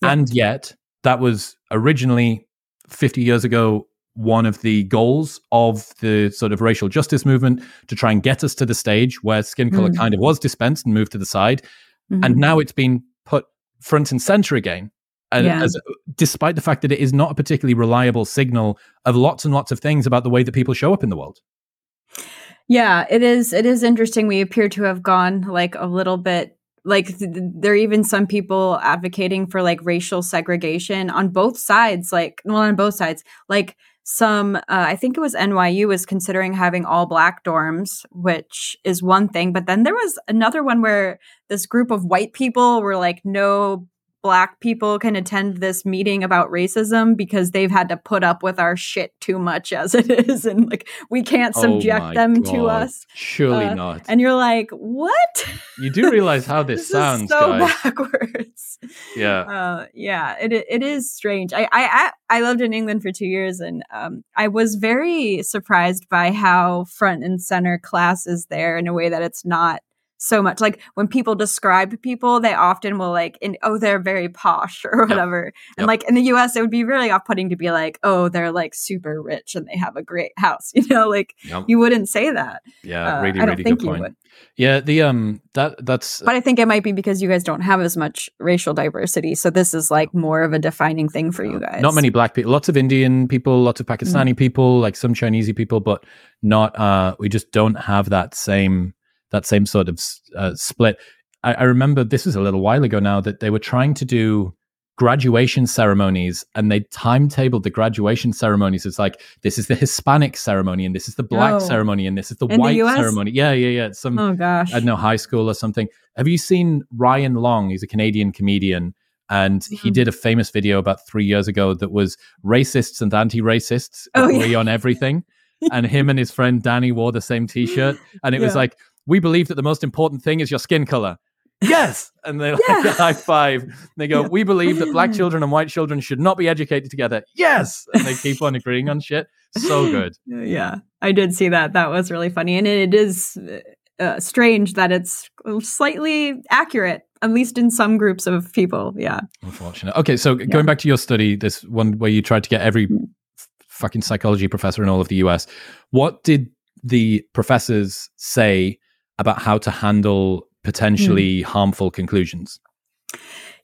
yeah. and yet that was originally 50 years ago one of the goals of the sort of racial justice movement to try and get us to the stage where skin color mm. kind of was dispensed and moved to the side Mm-hmm. And now it's been put front and center again. And yeah. as, despite the fact that it is not a particularly reliable signal of lots and lots of things about the way that people show up in the world. Yeah, it is. It is interesting. We appear to have gone like a little bit like th- there are even some people advocating for like racial segregation on both sides like well on both sides like some uh, i think it was nyu was considering having all black dorms which is one thing but then there was another one where this group of white people were like no black people can attend this meeting about racism because they've had to put up with our shit too much as it is. And like we can't oh subject oh them God. to us surely uh, not. and you're like what? You do realize how this, this sounds so guys. backwards. Yeah. Uh, yeah it, it is strange. I, I i lived in england for two years and um, i was very surprised by how front and center class is there in a way that it's not so much. Like when people describe people, they often will like, in, oh, they're very posh or whatever. Yep. And yep. like in the US, it would be really off putting to be like, oh, they're like super rich and they have a great house. You know, like yep. you wouldn't say that. Yeah, uh, really, I don't really think good point. Would. Yeah, the um that that's But I think it might be because you guys don't have as much racial diversity. So this is like more of a defining thing for you guys. Not many black people, lots of Indian people, lots of Pakistani mm-hmm. people, like some Chinese people, but not uh we just don't have that same that same sort of uh, split. I, I remember this was a little while ago now that they were trying to do graduation ceremonies and they timetabled the graduation ceremonies. It's like this is the Hispanic ceremony and this is the black oh. ceremony and this is the In white the ceremony. Yeah, yeah, yeah. It's some oh gosh, I don't know high school or something. Have you seen Ryan Long? He's a Canadian comedian. And mm-hmm. he did a famous video about three years ago that was racists and anti-racists oh, agree yeah. on everything. and him and his friend Danny wore the same T-shirt, and it yeah. was like we believe that the most important thing is your skin color. Yes. And they like yeah. high five. They go, We believe that black children and white children should not be educated together. Yes. And they keep on agreeing on shit. So good. Yeah. I did see that. That was really funny. And it is uh, strange that it's slightly accurate, at least in some groups of people. Yeah. Unfortunate. Okay. So yeah. going back to your study, this one where you tried to get every mm. fucking psychology professor in all of the US, what did the professors say about how to handle potentially mm. harmful conclusions?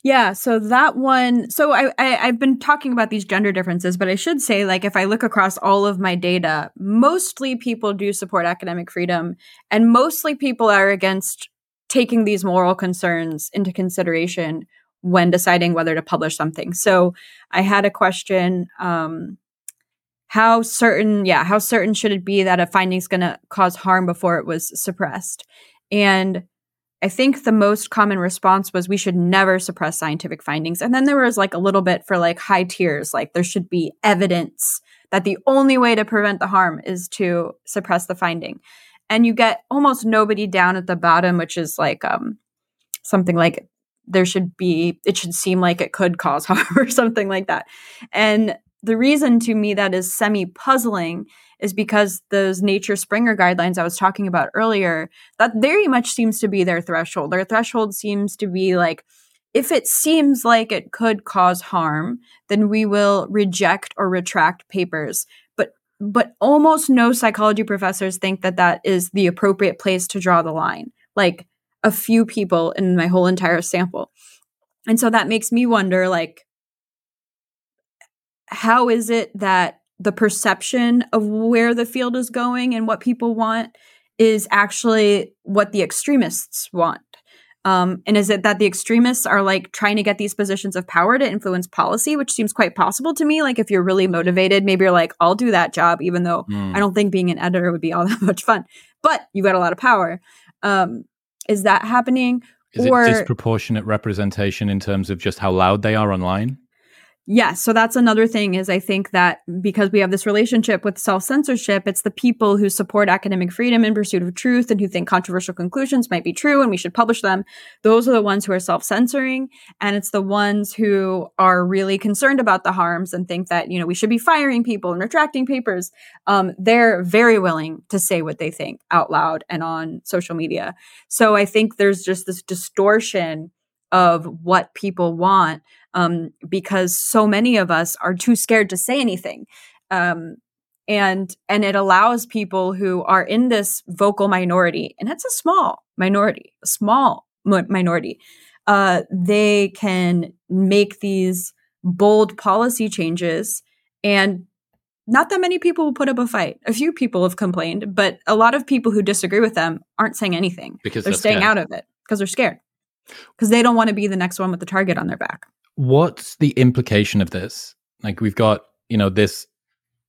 Yeah, so that one. So I, I have been talking about these gender differences, but I should say, like, if I look across all of my data, mostly people do support academic freedom, and mostly people are against taking these moral concerns into consideration when deciding whether to publish something. So I had a question. Um, how certain, yeah, how certain should it be that a finding is going to cause harm before it was suppressed? And I think the most common response was we should never suppress scientific findings. And then there was like a little bit for like high tiers, like there should be evidence that the only way to prevent the harm is to suppress the finding. And you get almost nobody down at the bottom, which is like um, something like there should be, it should seem like it could cause harm or something like that. And the reason to me that is semi puzzling is because those nature springer guidelines i was talking about earlier that very much seems to be their threshold. Their threshold seems to be like if it seems like it could cause harm then we will reject or retract papers. But but almost no psychology professors think that that is the appropriate place to draw the line like a few people in my whole entire sample. And so that makes me wonder like how is it that the perception of where the field is going and what people want is actually what the extremists want. Um, and is it that the extremists are like trying to get these positions of power to influence policy, which seems quite possible to me? Like, if you're really motivated, maybe you're like, I'll do that job, even though mm. I don't think being an editor would be all that much fun, but you got a lot of power. Um, is that happening? Is or, it disproportionate representation in terms of just how loud they are online? Yes. So that's another thing is I think that because we have this relationship with self censorship, it's the people who support academic freedom in pursuit of truth and who think controversial conclusions might be true and we should publish them. Those are the ones who are self censoring. And it's the ones who are really concerned about the harms and think that, you know, we should be firing people and retracting papers. Um, they're very willing to say what they think out loud and on social media. So I think there's just this distortion of what people want um, because so many of us are too scared to say anything. Um, and and it allows people who are in this vocal minority, and it's a small minority, a small minority, uh, they can make these bold policy changes and not that many people will put up a fight. A few people have complained, but a lot of people who disagree with them aren't saying anything because they're staying scared. out of it because they're scared because they don't want to be the next one with the target on their back what's the implication of this? Like we've got, you know, this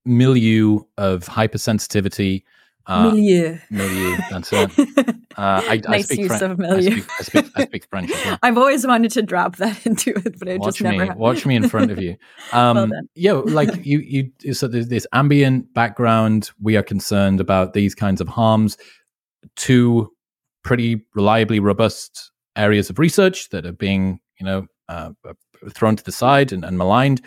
milieu of hypersensitivity. Uh, milieu. Milieu. That's it. Uh, I, nice I speak use French. of milieu. I speak, I speak, I speak French. Well. I've always wanted to drop that into it, but it watch just never. Me, watch me in front of you. Um, well yeah, like you, you. So there's this ambient background. We are concerned about these kinds of harms. Two pretty reliably robust areas of research that are being, you know, uh, thrown to the side and, and maligned.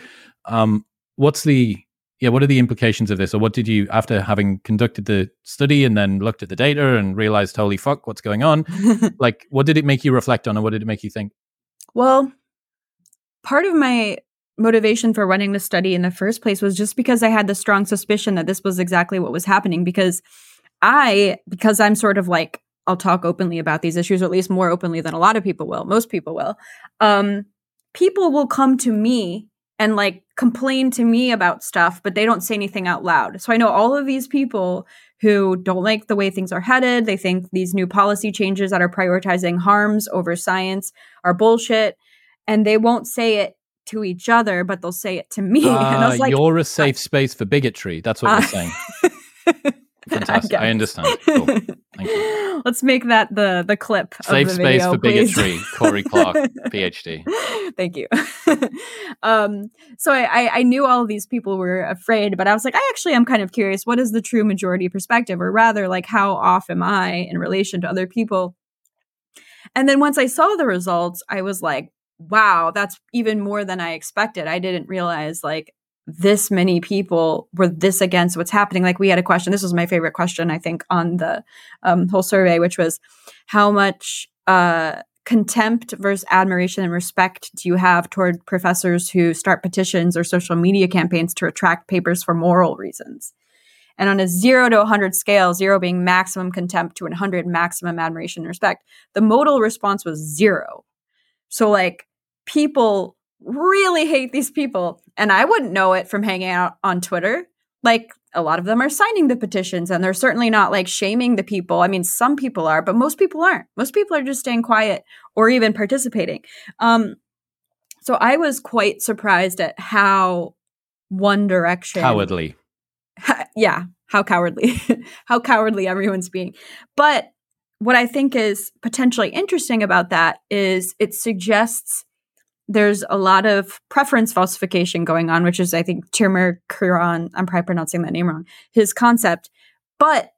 Um, what's the yeah, what are the implications of this? Or what did you, after having conducted the study and then looked at the data and realized, holy fuck, what's going on? like, what did it make you reflect on, and what did it make you think? Well, part of my motivation for running the study in the first place was just because I had the strong suspicion that this was exactly what was happening. Because I, because I'm sort of like, I'll talk openly about these issues, or at least more openly than a lot of people will, most people will. Um, people will come to me and like complain to me about stuff, but they don't say anything out loud. So I know all of these people who don't like the way things are headed. They think these new policy changes that are prioritizing harms over science are bullshit. And they won't say it to each other, but they'll say it to me. Uh, and I was like, You're a safe space for bigotry. That's what uh, you're saying. Fantastic. I, I understand. Cool. Thank you. Let's make that the the clip. Safe the space video, for please. bigotry. Cory Clark, PhD. Thank you. um, so I, I knew all of these people were afraid, but I was like, I actually am kind of curious. What is the true majority perspective, or rather, like how off am I in relation to other people? And then once I saw the results, I was like, wow, that's even more than I expected. I didn't realize like this many people were this against what's happening. Like we had a question. This was my favorite question, I think, on the um, whole survey, which was how much uh, contempt versus admiration and respect do you have toward professors who start petitions or social media campaigns to retract papers for moral reasons? And on a zero to 100 scale, zero being maximum contempt to 100 maximum admiration and respect, the modal response was zero. So, like, people really hate these people. And I wouldn't know it from hanging out on Twitter. Like a lot of them are signing the petitions and they're certainly not like shaming the people. I mean, some people are, but most people aren't. Most people are just staying quiet or even participating. Um, so I was quite surprised at how One Direction cowardly. Ha, yeah, how cowardly, how cowardly everyone's being. But what I think is potentially interesting about that is it suggests there's a lot of preference falsification going on, which is, I think, Timur Kuran, I'm probably pronouncing that name wrong, his concept. But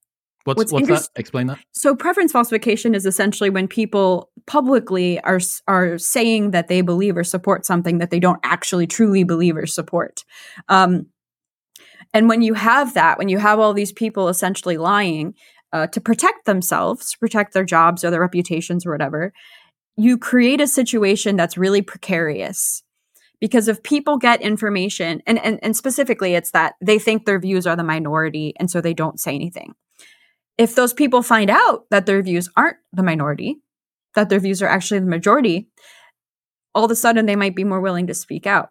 what's, what's, what's that? Explain that. So, preference falsification is essentially when people publicly are, are saying that they believe or support something that they don't actually truly believe or support. Um, and when you have that, when you have all these people essentially lying uh, to protect themselves, protect their jobs or their reputations or whatever, you create a situation that's really precarious because if people get information and, and and specifically it's that they think their views are the minority and so they don't say anything. If those people find out that their views aren't the minority that their views are actually the majority all of a sudden they might be more willing to speak out.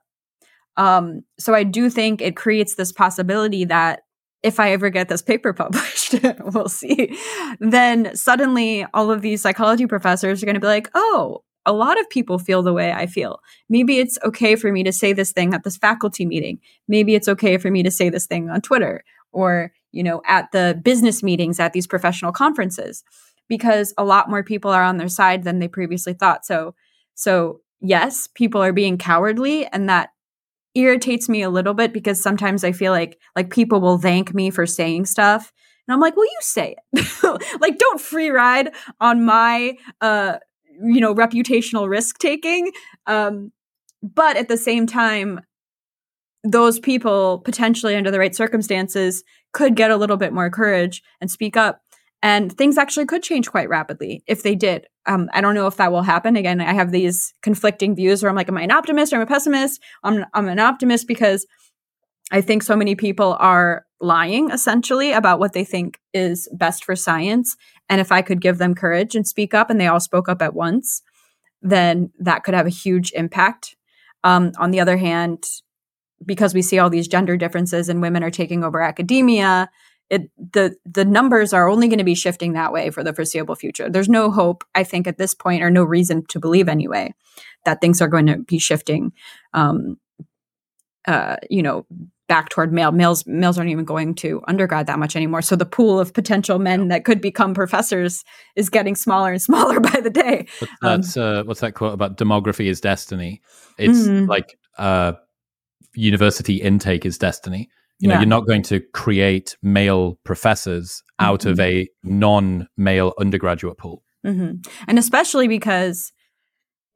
Um, so i do think it creates this possibility that if I ever get this paper published, we'll see. Then suddenly all of these psychology professors are going to be like, oh, a lot of people feel the way I feel. Maybe it's okay for me to say this thing at this faculty meeting. Maybe it's okay for me to say this thing on Twitter or, you know, at the business meetings at these professional conferences because a lot more people are on their side than they previously thought. So, so yes, people are being cowardly and that irritates me a little bit because sometimes I feel like like people will thank me for saying stuff and I'm like, "Well, you say it." like don't free ride on my uh you know, reputational risk taking. Um but at the same time those people potentially under the right circumstances could get a little bit more courage and speak up and things actually could change quite rapidly if they did. Um, I don't know if that will happen. Again, I have these conflicting views where I'm like, am I an optimist or am I a pessimist? I'm, I'm an optimist because I think so many people are lying essentially about what they think is best for science. And if I could give them courage and speak up and they all spoke up at once, then that could have a huge impact. Um, on the other hand, because we see all these gender differences and women are taking over academia, it the the numbers are only going to be shifting that way for the foreseeable future. There's no hope, I think, at this point, or no reason to believe anyway, that things are going to be shifting. Um, uh, you know, back toward male. Males males aren't even going to undergrad that much anymore. So the pool of potential men that could become professors is getting smaller and smaller by the day. that's um, uh, what's that quote about demography is destiny? It's mm-hmm. like uh, university intake is destiny. You know, yeah. you're not going to create male professors out mm-hmm. of a non-male undergraduate pool. Mm-hmm. And especially because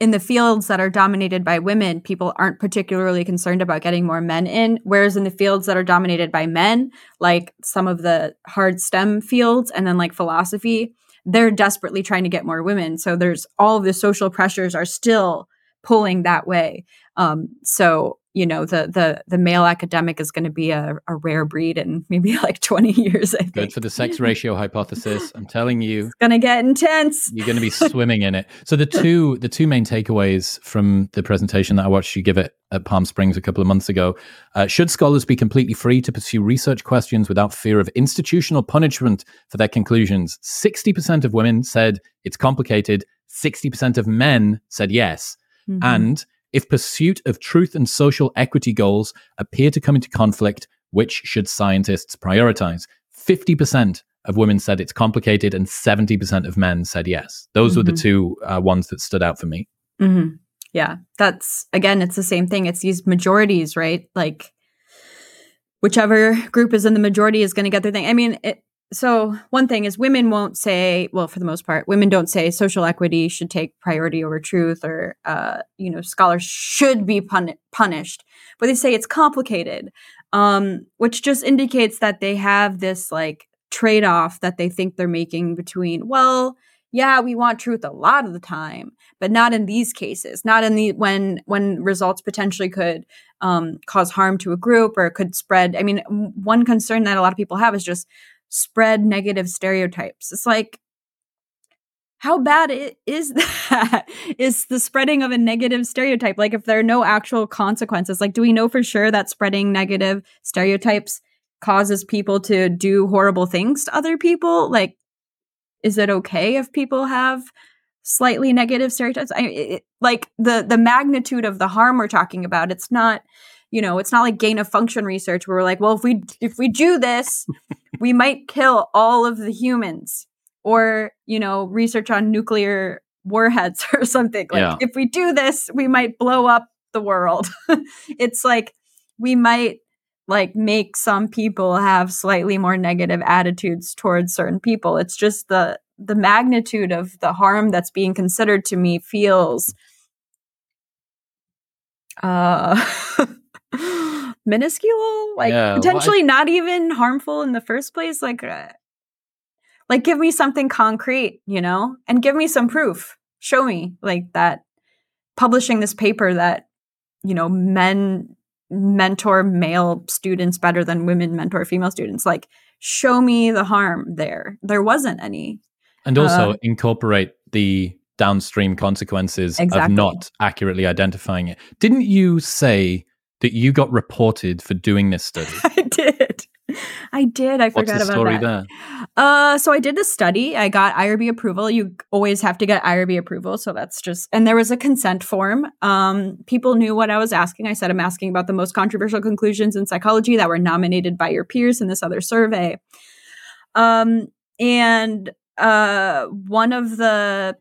in the fields that are dominated by women, people aren't particularly concerned about getting more men in. Whereas in the fields that are dominated by men, like some of the hard STEM fields and then like philosophy, they're desperately trying to get more women. So there's all of the social pressures are still pulling that way. Um, so you know the the the male academic is going to be a, a, rare breed in maybe like 20 years I think. good for the sex ratio hypothesis. I'm telling you. It's going to get intense. You're going to be swimming in it. So the two the two main takeaways from the presentation that i watched you give it at palm springs a couple of months ago uh, should scholars be completely free to pursue research questions without fear of institutional punishment for their conclusions? 60% of women said it's complicated. 60% of men said yes. Mm-hmm. and if pursuit of truth and social equity goals appear to come into conflict, which should scientists prioritize? 50% of women said it's complicated, and 70% of men said yes. Those mm-hmm. were the mm-hmm. two uh, ones that stood out for me. Mm-hmm. Yeah, that's again, it's the same thing. It's these majorities, right? Like, whichever group is in the majority is going to get their thing. I mean, it, so one thing is women won't say well for the most part women don't say social equity should take priority over truth or uh, you know scholars should be pun- punished but they say it's complicated um, which just indicates that they have this like trade-off that they think they're making between well yeah we want truth a lot of the time but not in these cases not in the when when results potentially could um, cause harm to a group or could spread. I mean one concern that a lot of people have is just spread negative stereotypes. It's like, how bad is that? is the spreading of a negative stereotype? Like, if there are no actual consequences, like, do we know for sure that spreading negative stereotypes causes people to do horrible things to other people? Like, is it okay if people have slightly negative stereotypes? I, it, like the the magnitude of the harm we're talking about. It's not you know, it's not like gain of function research where we're like, well, if we if we do this, we might kill all of the humans, or you know, research on nuclear warheads or something. Like, yeah. if we do this, we might blow up the world. it's like we might like make some people have slightly more negative attitudes towards certain people. It's just the the magnitude of the harm that's being considered to me feels uh minuscule? Like yeah, potentially well, I, not even harmful in the first place? Like uh, like give me something concrete you know? And give me some proof. Show me like that publishing this paper that you know men mentor male students better than women mentor female students. Like show me the harm there. There wasn't any. And also uh, incorporate the downstream consequences exactly. of not accurately identifying it. Didn't you say that you got reported for doing this study. I did. I did. I forgot What's the about story that. There? Uh, so I did the study. I got IRB approval. You always have to get IRB approval, so that's just. And there was a consent form. Um, people knew what I was asking. I said I'm asking about the most controversial conclusions in psychology that were nominated by your peers in this other survey. Um, and uh, one of the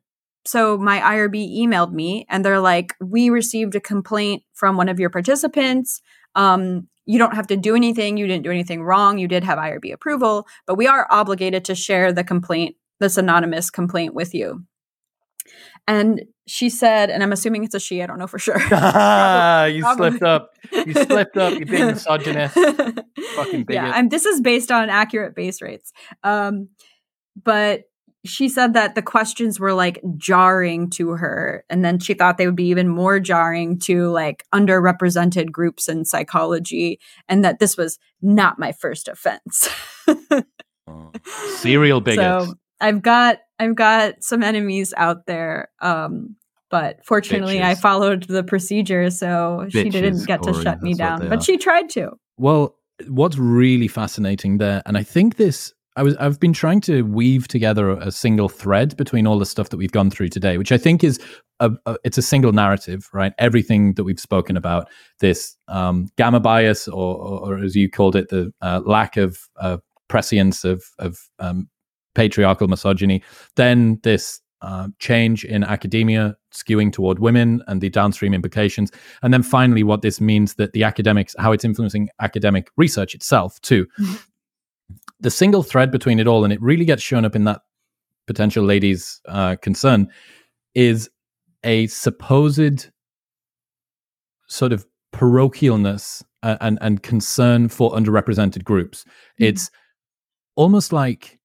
so my IRB emailed me and they're like, we received a complaint from one of your participants. Um, you don't have to do anything. You didn't do anything wrong. You did have IRB approval, but we are obligated to share the complaint, this anonymous complaint with you. And she said, and I'm assuming it's a she, I don't know for sure. you slipped up. You slipped up, you big misogynist. Fucking bigot. Yeah, and this is based on accurate base rates. Um, but she said that the questions were like jarring to her and then she thought they would be even more jarring to like underrepresented groups in psychology and that this was not my first offense. Oh, serial bigot so i've got i've got some enemies out there um but fortunately Bitches. i followed the procedure so Bitches, she didn't get Cory, to shut me down but she tried to. Well what's really fascinating there and i think this I was I've been trying to weave together a single thread between all the stuff that we've gone through today, which I think is a, a it's a single narrative, right? Everything that we've spoken about, this um, gamma bias, or, or, or, as you called it, the uh, lack of uh, prescience of of um, patriarchal misogyny, then this uh, change in academia skewing toward women and the downstream implications, and then finally what this means that the academics, how it's influencing academic research itself too. The single thread between it all, and it really gets shown up in that potential lady's uh, concern, is a supposed sort of parochialness uh, and and concern for underrepresented groups. Mm-hmm. It's almost like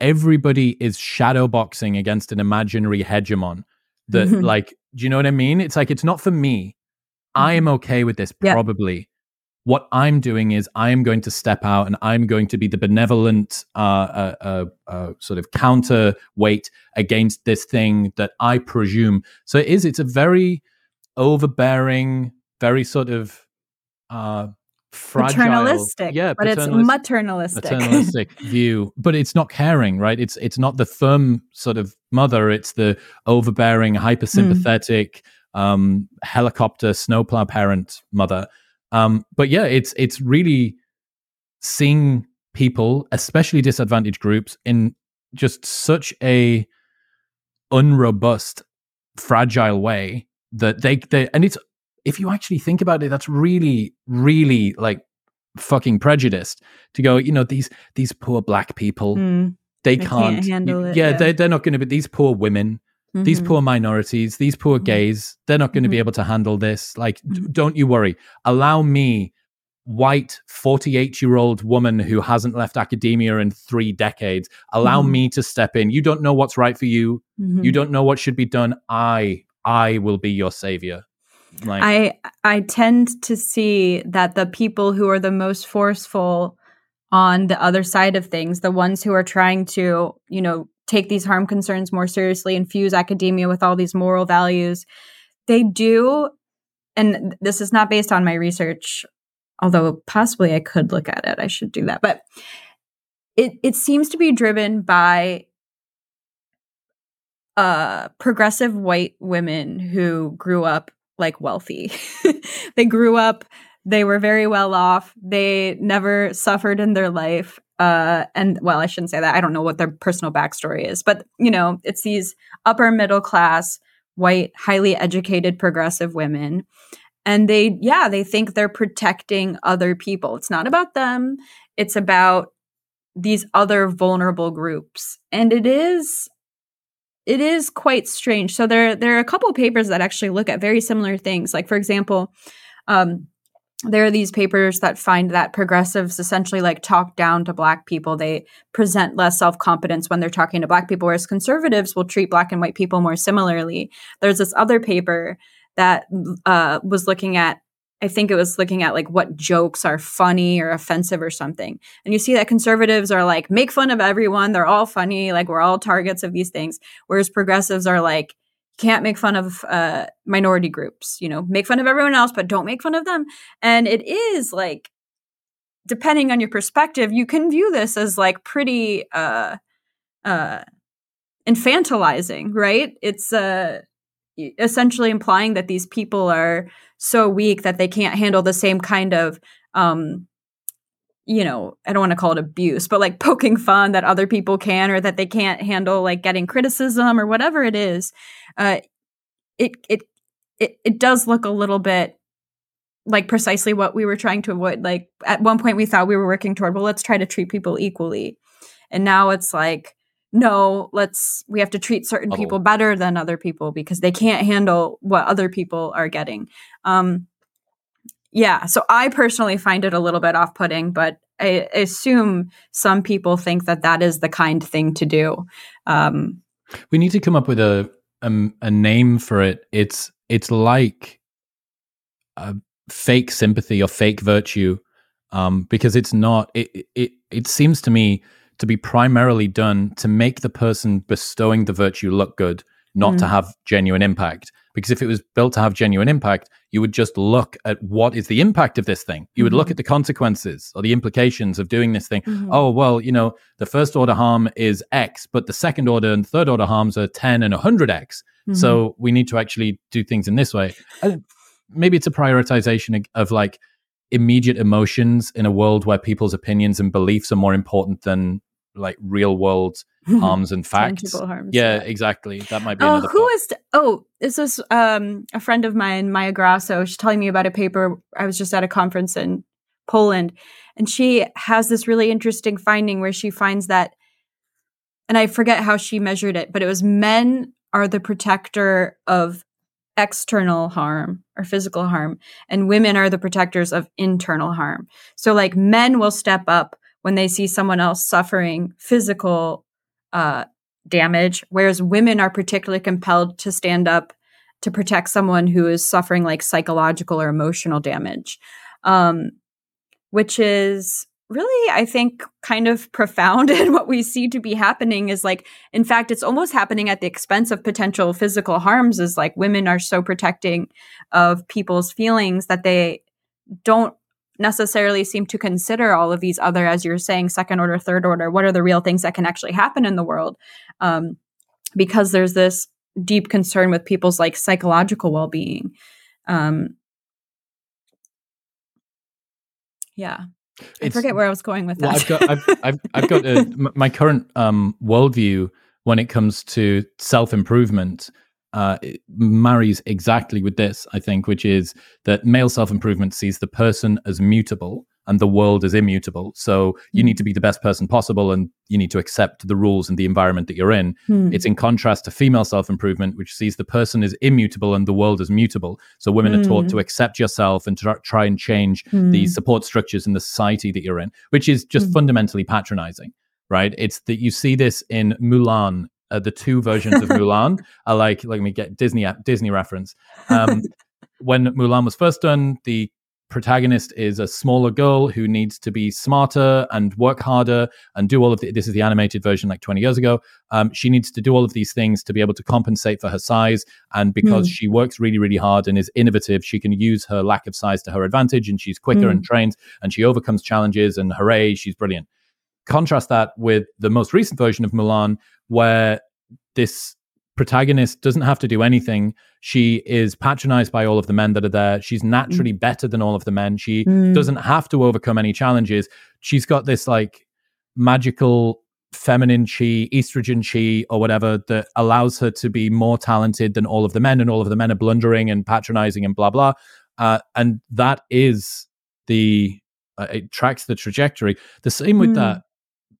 everybody is shadowboxing against an imaginary hegemon that mm-hmm. like do you know what i mean it's like it's not for me i am mm-hmm. okay with this probably yeah. What i'm doing is i am going to step out and i'm going to be the benevolent uh, uh, uh, uh, sort of counterweight against this thing that i presume. So it is it's a very overbearing very sort of uh fragile paternalistic yeah but it's maternalistic. maternalistic view. But it's not caring right? It's it's not the firm sort of mother it's the overbearing hypersympathetic mm. um helicopter snowplow parent mother um but yeah it's it's really seeing people especially disadvantaged groups in just such a unrobust fragile way that they they and it's if you actually think about it, that's really, really like fucking prejudiced to go, you know, these these poor black people, mm, they, can't, can't, handle you, it. Yeah, yeah. They, they're not going to be these poor women. Mm-hmm. These poor minorities, these poor mm-hmm. gays, they're not going to mm-hmm. be able to handle this. Like, d- mm-hmm. don't you worry. Allow me, white 48 year old woman who hasn't left academia in three decades, allow mm-hmm. me to step in. You don't know what's right for you. Mm-hmm. You don't know what should be done. I, I will be your savior. Like, I I tend to see that the people who are the most forceful on the other side of things, the ones who are trying to, you know, take these harm concerns more seriously, infuse academia with all these moral values, they do and this is not based on my research, although possibly I could look at it. I should do that. But it it seems to be driven by uh, progressive white women who grew up like wealthy. they grew up, they were very well off, they never suffered in their life. Uh, and well, I shouldn't say that. I don't know what their personal backstory is, but you know, it's these upper middle class, white, highly educated, progressive women. And they, yeah, they think they're protecting other people. It's not about them, it's about these other vulnerable groups. And it is it is quite strange. So there there are a couple papers that actually look at very similar things. Like for example, um, there are these papers that find that progressives essentially like talk down to black people. They present less self confidence when they're talking to black people, whereas conservatives will treat black and white people more similarly. There's this other paper that uh, was looking at I think it was looking at like what jokes are funny or offensive or something. And you see that conservatives are like, make fun of everyone. They're all funny. Like we're all targets of these things. Whereas progressives are like, can't make fun of uh, minority groups, you know, make fun of everyone else, but don't make fun of them. And it is like, depending on your perspective, you can view this as like pretty uh, uh, infantilizing, right? It's uh, essentially implying that these people are so weak that they can't handle the same kind of um you know i don't want to call it abuse but like poking fun that other people can or that they can't handle like getting criticism or whatever it is uh it it it, it does look a little bit like precisely what we were trying to avoid like at one point we thought we were working toward well let's try to treat people equally and now it's like no, let's we have to treat certain oh. people better than other people because they can't handle what other people are getting. Um yeah, so I personally find it a little bit off-putting, but I assume some people think that that is the kind thing to do. Um we need to come up with a a, a name for it. It's it's like a fake sympathy or fake virtue um because it's not it it it seems to me to be primarily done to make the person bestowing the virtue look good, not mm. to have genuine impact. Because if it was built to have genuine impact, you would just look at what is the impact of this thing. You would mm-hmm. look at the consequences or the implications of doing this thing. Mm-hmm. Oh, well, you know, the first order harm is X, but the second order and third order harms are 10 and 100X. Mm-hmm. So we need to actually do things in this way. maybe it's a prioritization of like immediate emotions in a world where people's opinions and beliefs are more important than like real world harms and facts. Harms, yeah, yeah, exactly. That might be. Oh, who is? T- oh, this was um, a friend of mine, Maja Graso. She's telling me about a paper. I was just at a conference in Poland, and she has this really interesting finding where she finds that, and I forget how she measured it, but it was men are the protector of external harm or physical harm, and women are the protectors of internal harm. So, like, men will step up when they see someone else suffering physical uh, damage, whereas women are particularly compelled to stand up to protect someone who is suffering like psychological or emotional damage, um, which is really, I think, kind of profound. And what we see to be happening is like, in fact, it's almost happening at the expense of potential physical harms. Is like women are so protecting of people's feelings that they don't necessarily seem to consider all of these other, as you're saying, second order, third order. What are the real things that can actually happen in the world? Um, because there's this deep concern with people's like psychological well-being. Um, yeah, I forget where I was going with that. Well, I've got, I've, I've, I've got a, my current um, worldview when it comes to self improvement. Uh, marries exactly with this, I think, which is that male self improvement sees the person as mutable and the world is immutable. So you need to be the best person possible and you need to accept the rules and the environment that you're in. Hmm. It's in contrast to female self improvement, which sees the person is immutable and the world is mutable. So women are taught to hmm. accept yourself and to try and change hmm. the support structures in the society that you're in, which is just hmm. fundamentally patronizing, right? It's that you see this in Mulan. Uh, the two versions of Mulan are like, let me get Disney Disney reference. Um, when Mulan was first done, the protagonist is a smaller girl who needs to be smarter and work harder and do all of the, this is the animated version like 20 years ago um, she needs to do all of these things to be able to compensate for her size and because mm. she works really really hard and is innovative she can use her lack of size to her advantage and she's quicker mm. and trained and she overcomes challenges and hooray she's brilliant contrast that with the most recent version of mulan where this protagonist doesn't have to do anything. She is patronized by all of the men that are there. She's naturally mm. better than all of the men. She mm. doesn't have to overcome any challenges. She's got this like magical feminine chi, estrogen chi, or whatever that allows her to be more talented than all of the men, and all of the men are blundering and patronizing and blah blah. Uh, and that is the uh, it tracks the trajectory. The same with mm. that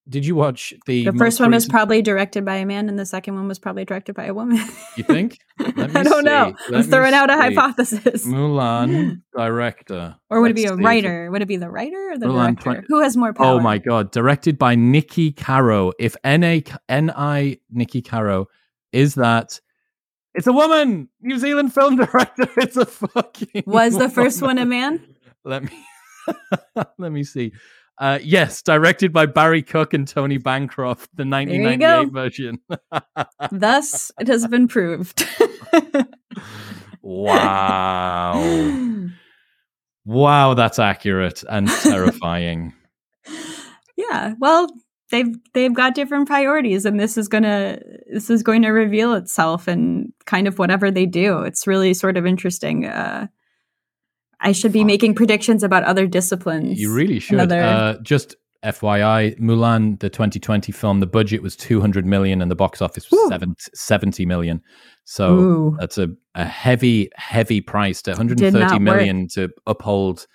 did you watch the? The first one was probably directed by a man, and the second one was probably directed by a woman. you think? I don't see. know. Let I'm throwing out a hypothesis. Mulan director, or would Let's it be a writer? Would it be the writer or the Mulan director? 20- Who has more oh power? Oh my god! Directed by Niki Caro. If N A N I Niki Caro is that. It's a woman, New Zealand film director. It's a fucking. Was the first one a man? Let me let me see. Uh, yes, directed by Barry Cook and Tony Bancroft, the 1998 version. Thus, it has been proved. wow. Wow, that's accurate and terrifying. yeah, well, they've they've got different priorities and this is going to this is going to reveal itself and kind of whatever they do. It's really sort of interesting uh I should be Fuck. making predictions about other disciplines. You really should. Another... Uh, just FYI, Mulan, the 2020 film, the budget was 200 million and the box office was seven, 70 million. So Ooh. that's a, a heavy, heavy price to 130 million work. to uphold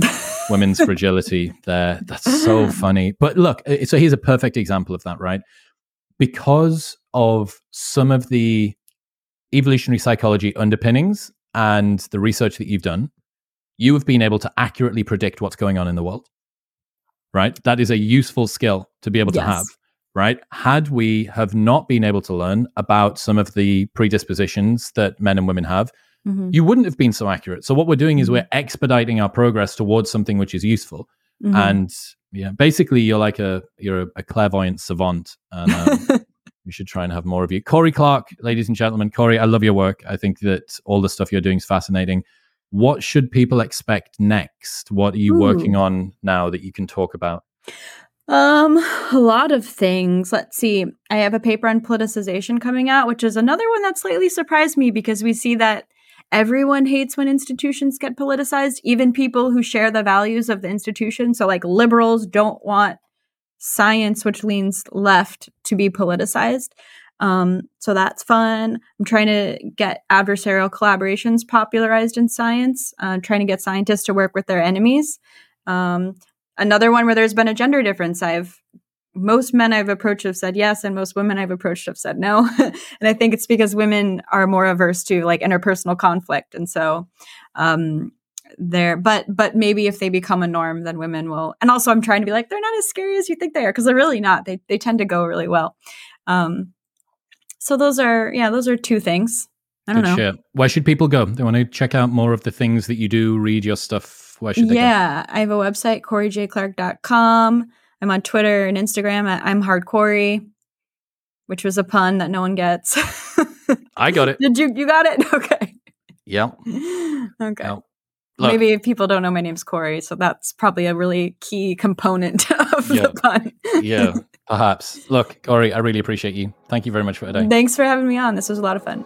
women's fragility there. That's so funny. But look, so here's a perfect example of that, right? Because of some of the evolutionary psychology underpinnings and the research that you've done, you have been able to accurately predict what's going on in the world. Right? That is a useful skill to be able yes. to have. Right? Had we have not been able to learn about some of the predispositions that men and women have, mm-hmm. you wouldn't have been so accurate. So what we're doing is mm-hmm. we're expediting our progress towards something which is useful. Mm-hmm. And yeah, basically you're like a you're a, a clairvoyant savant. And um, we should try and have more of you. Cory Clark, ladies and gentlemen, Cory, I love your work. I think that all the stuff you're doing is fascinating what should people expect next? What are you Ooh. working on now that you can talk about? Um, a lot of things. Let's see. I have a paper on politicization coming out, which is another one that slightly surprised me because we see that everyone hates when institutions get politicized, even people who share the values of the institution. So, like, liberals don't want science, which leans left, to be politicized. Um, so that's fun. I'm trying to get adversarial collaborations popularized in science, uh, trying to get scientists to work with their enemies. Um, another one where there's been a gender difference. I've most men I've approached have said yes, and most women I've approached have said no. and I think it's because women are more averse to like interpersonal conflict, and so um, there. But but maybe if they become a norm, then women will. And also, I'm trying to be like they're not as scary as you think they are because they're really not. They they tend to go really well. Um, so those are yeah, those are two things. I don't Good know. shit. Where should people go? They want to check out more of the things that you do, read your stuff. Where should they go? Yeah, I have a website, CoryJClark.com. I'm on Twitter and Instagram at I'm Hard Cory, which was a pun that no one gets. I got it. Did you you got it? Okay. Yeah. Okay. No. Look, Maybe people don't know my name's Cory, so that's probably a really key component of Yeah. the pun. yeah, perhaps. Look, Cory, I really appreciate you. Thank you very much for today. Thanks for having me on. This was a lot of fun.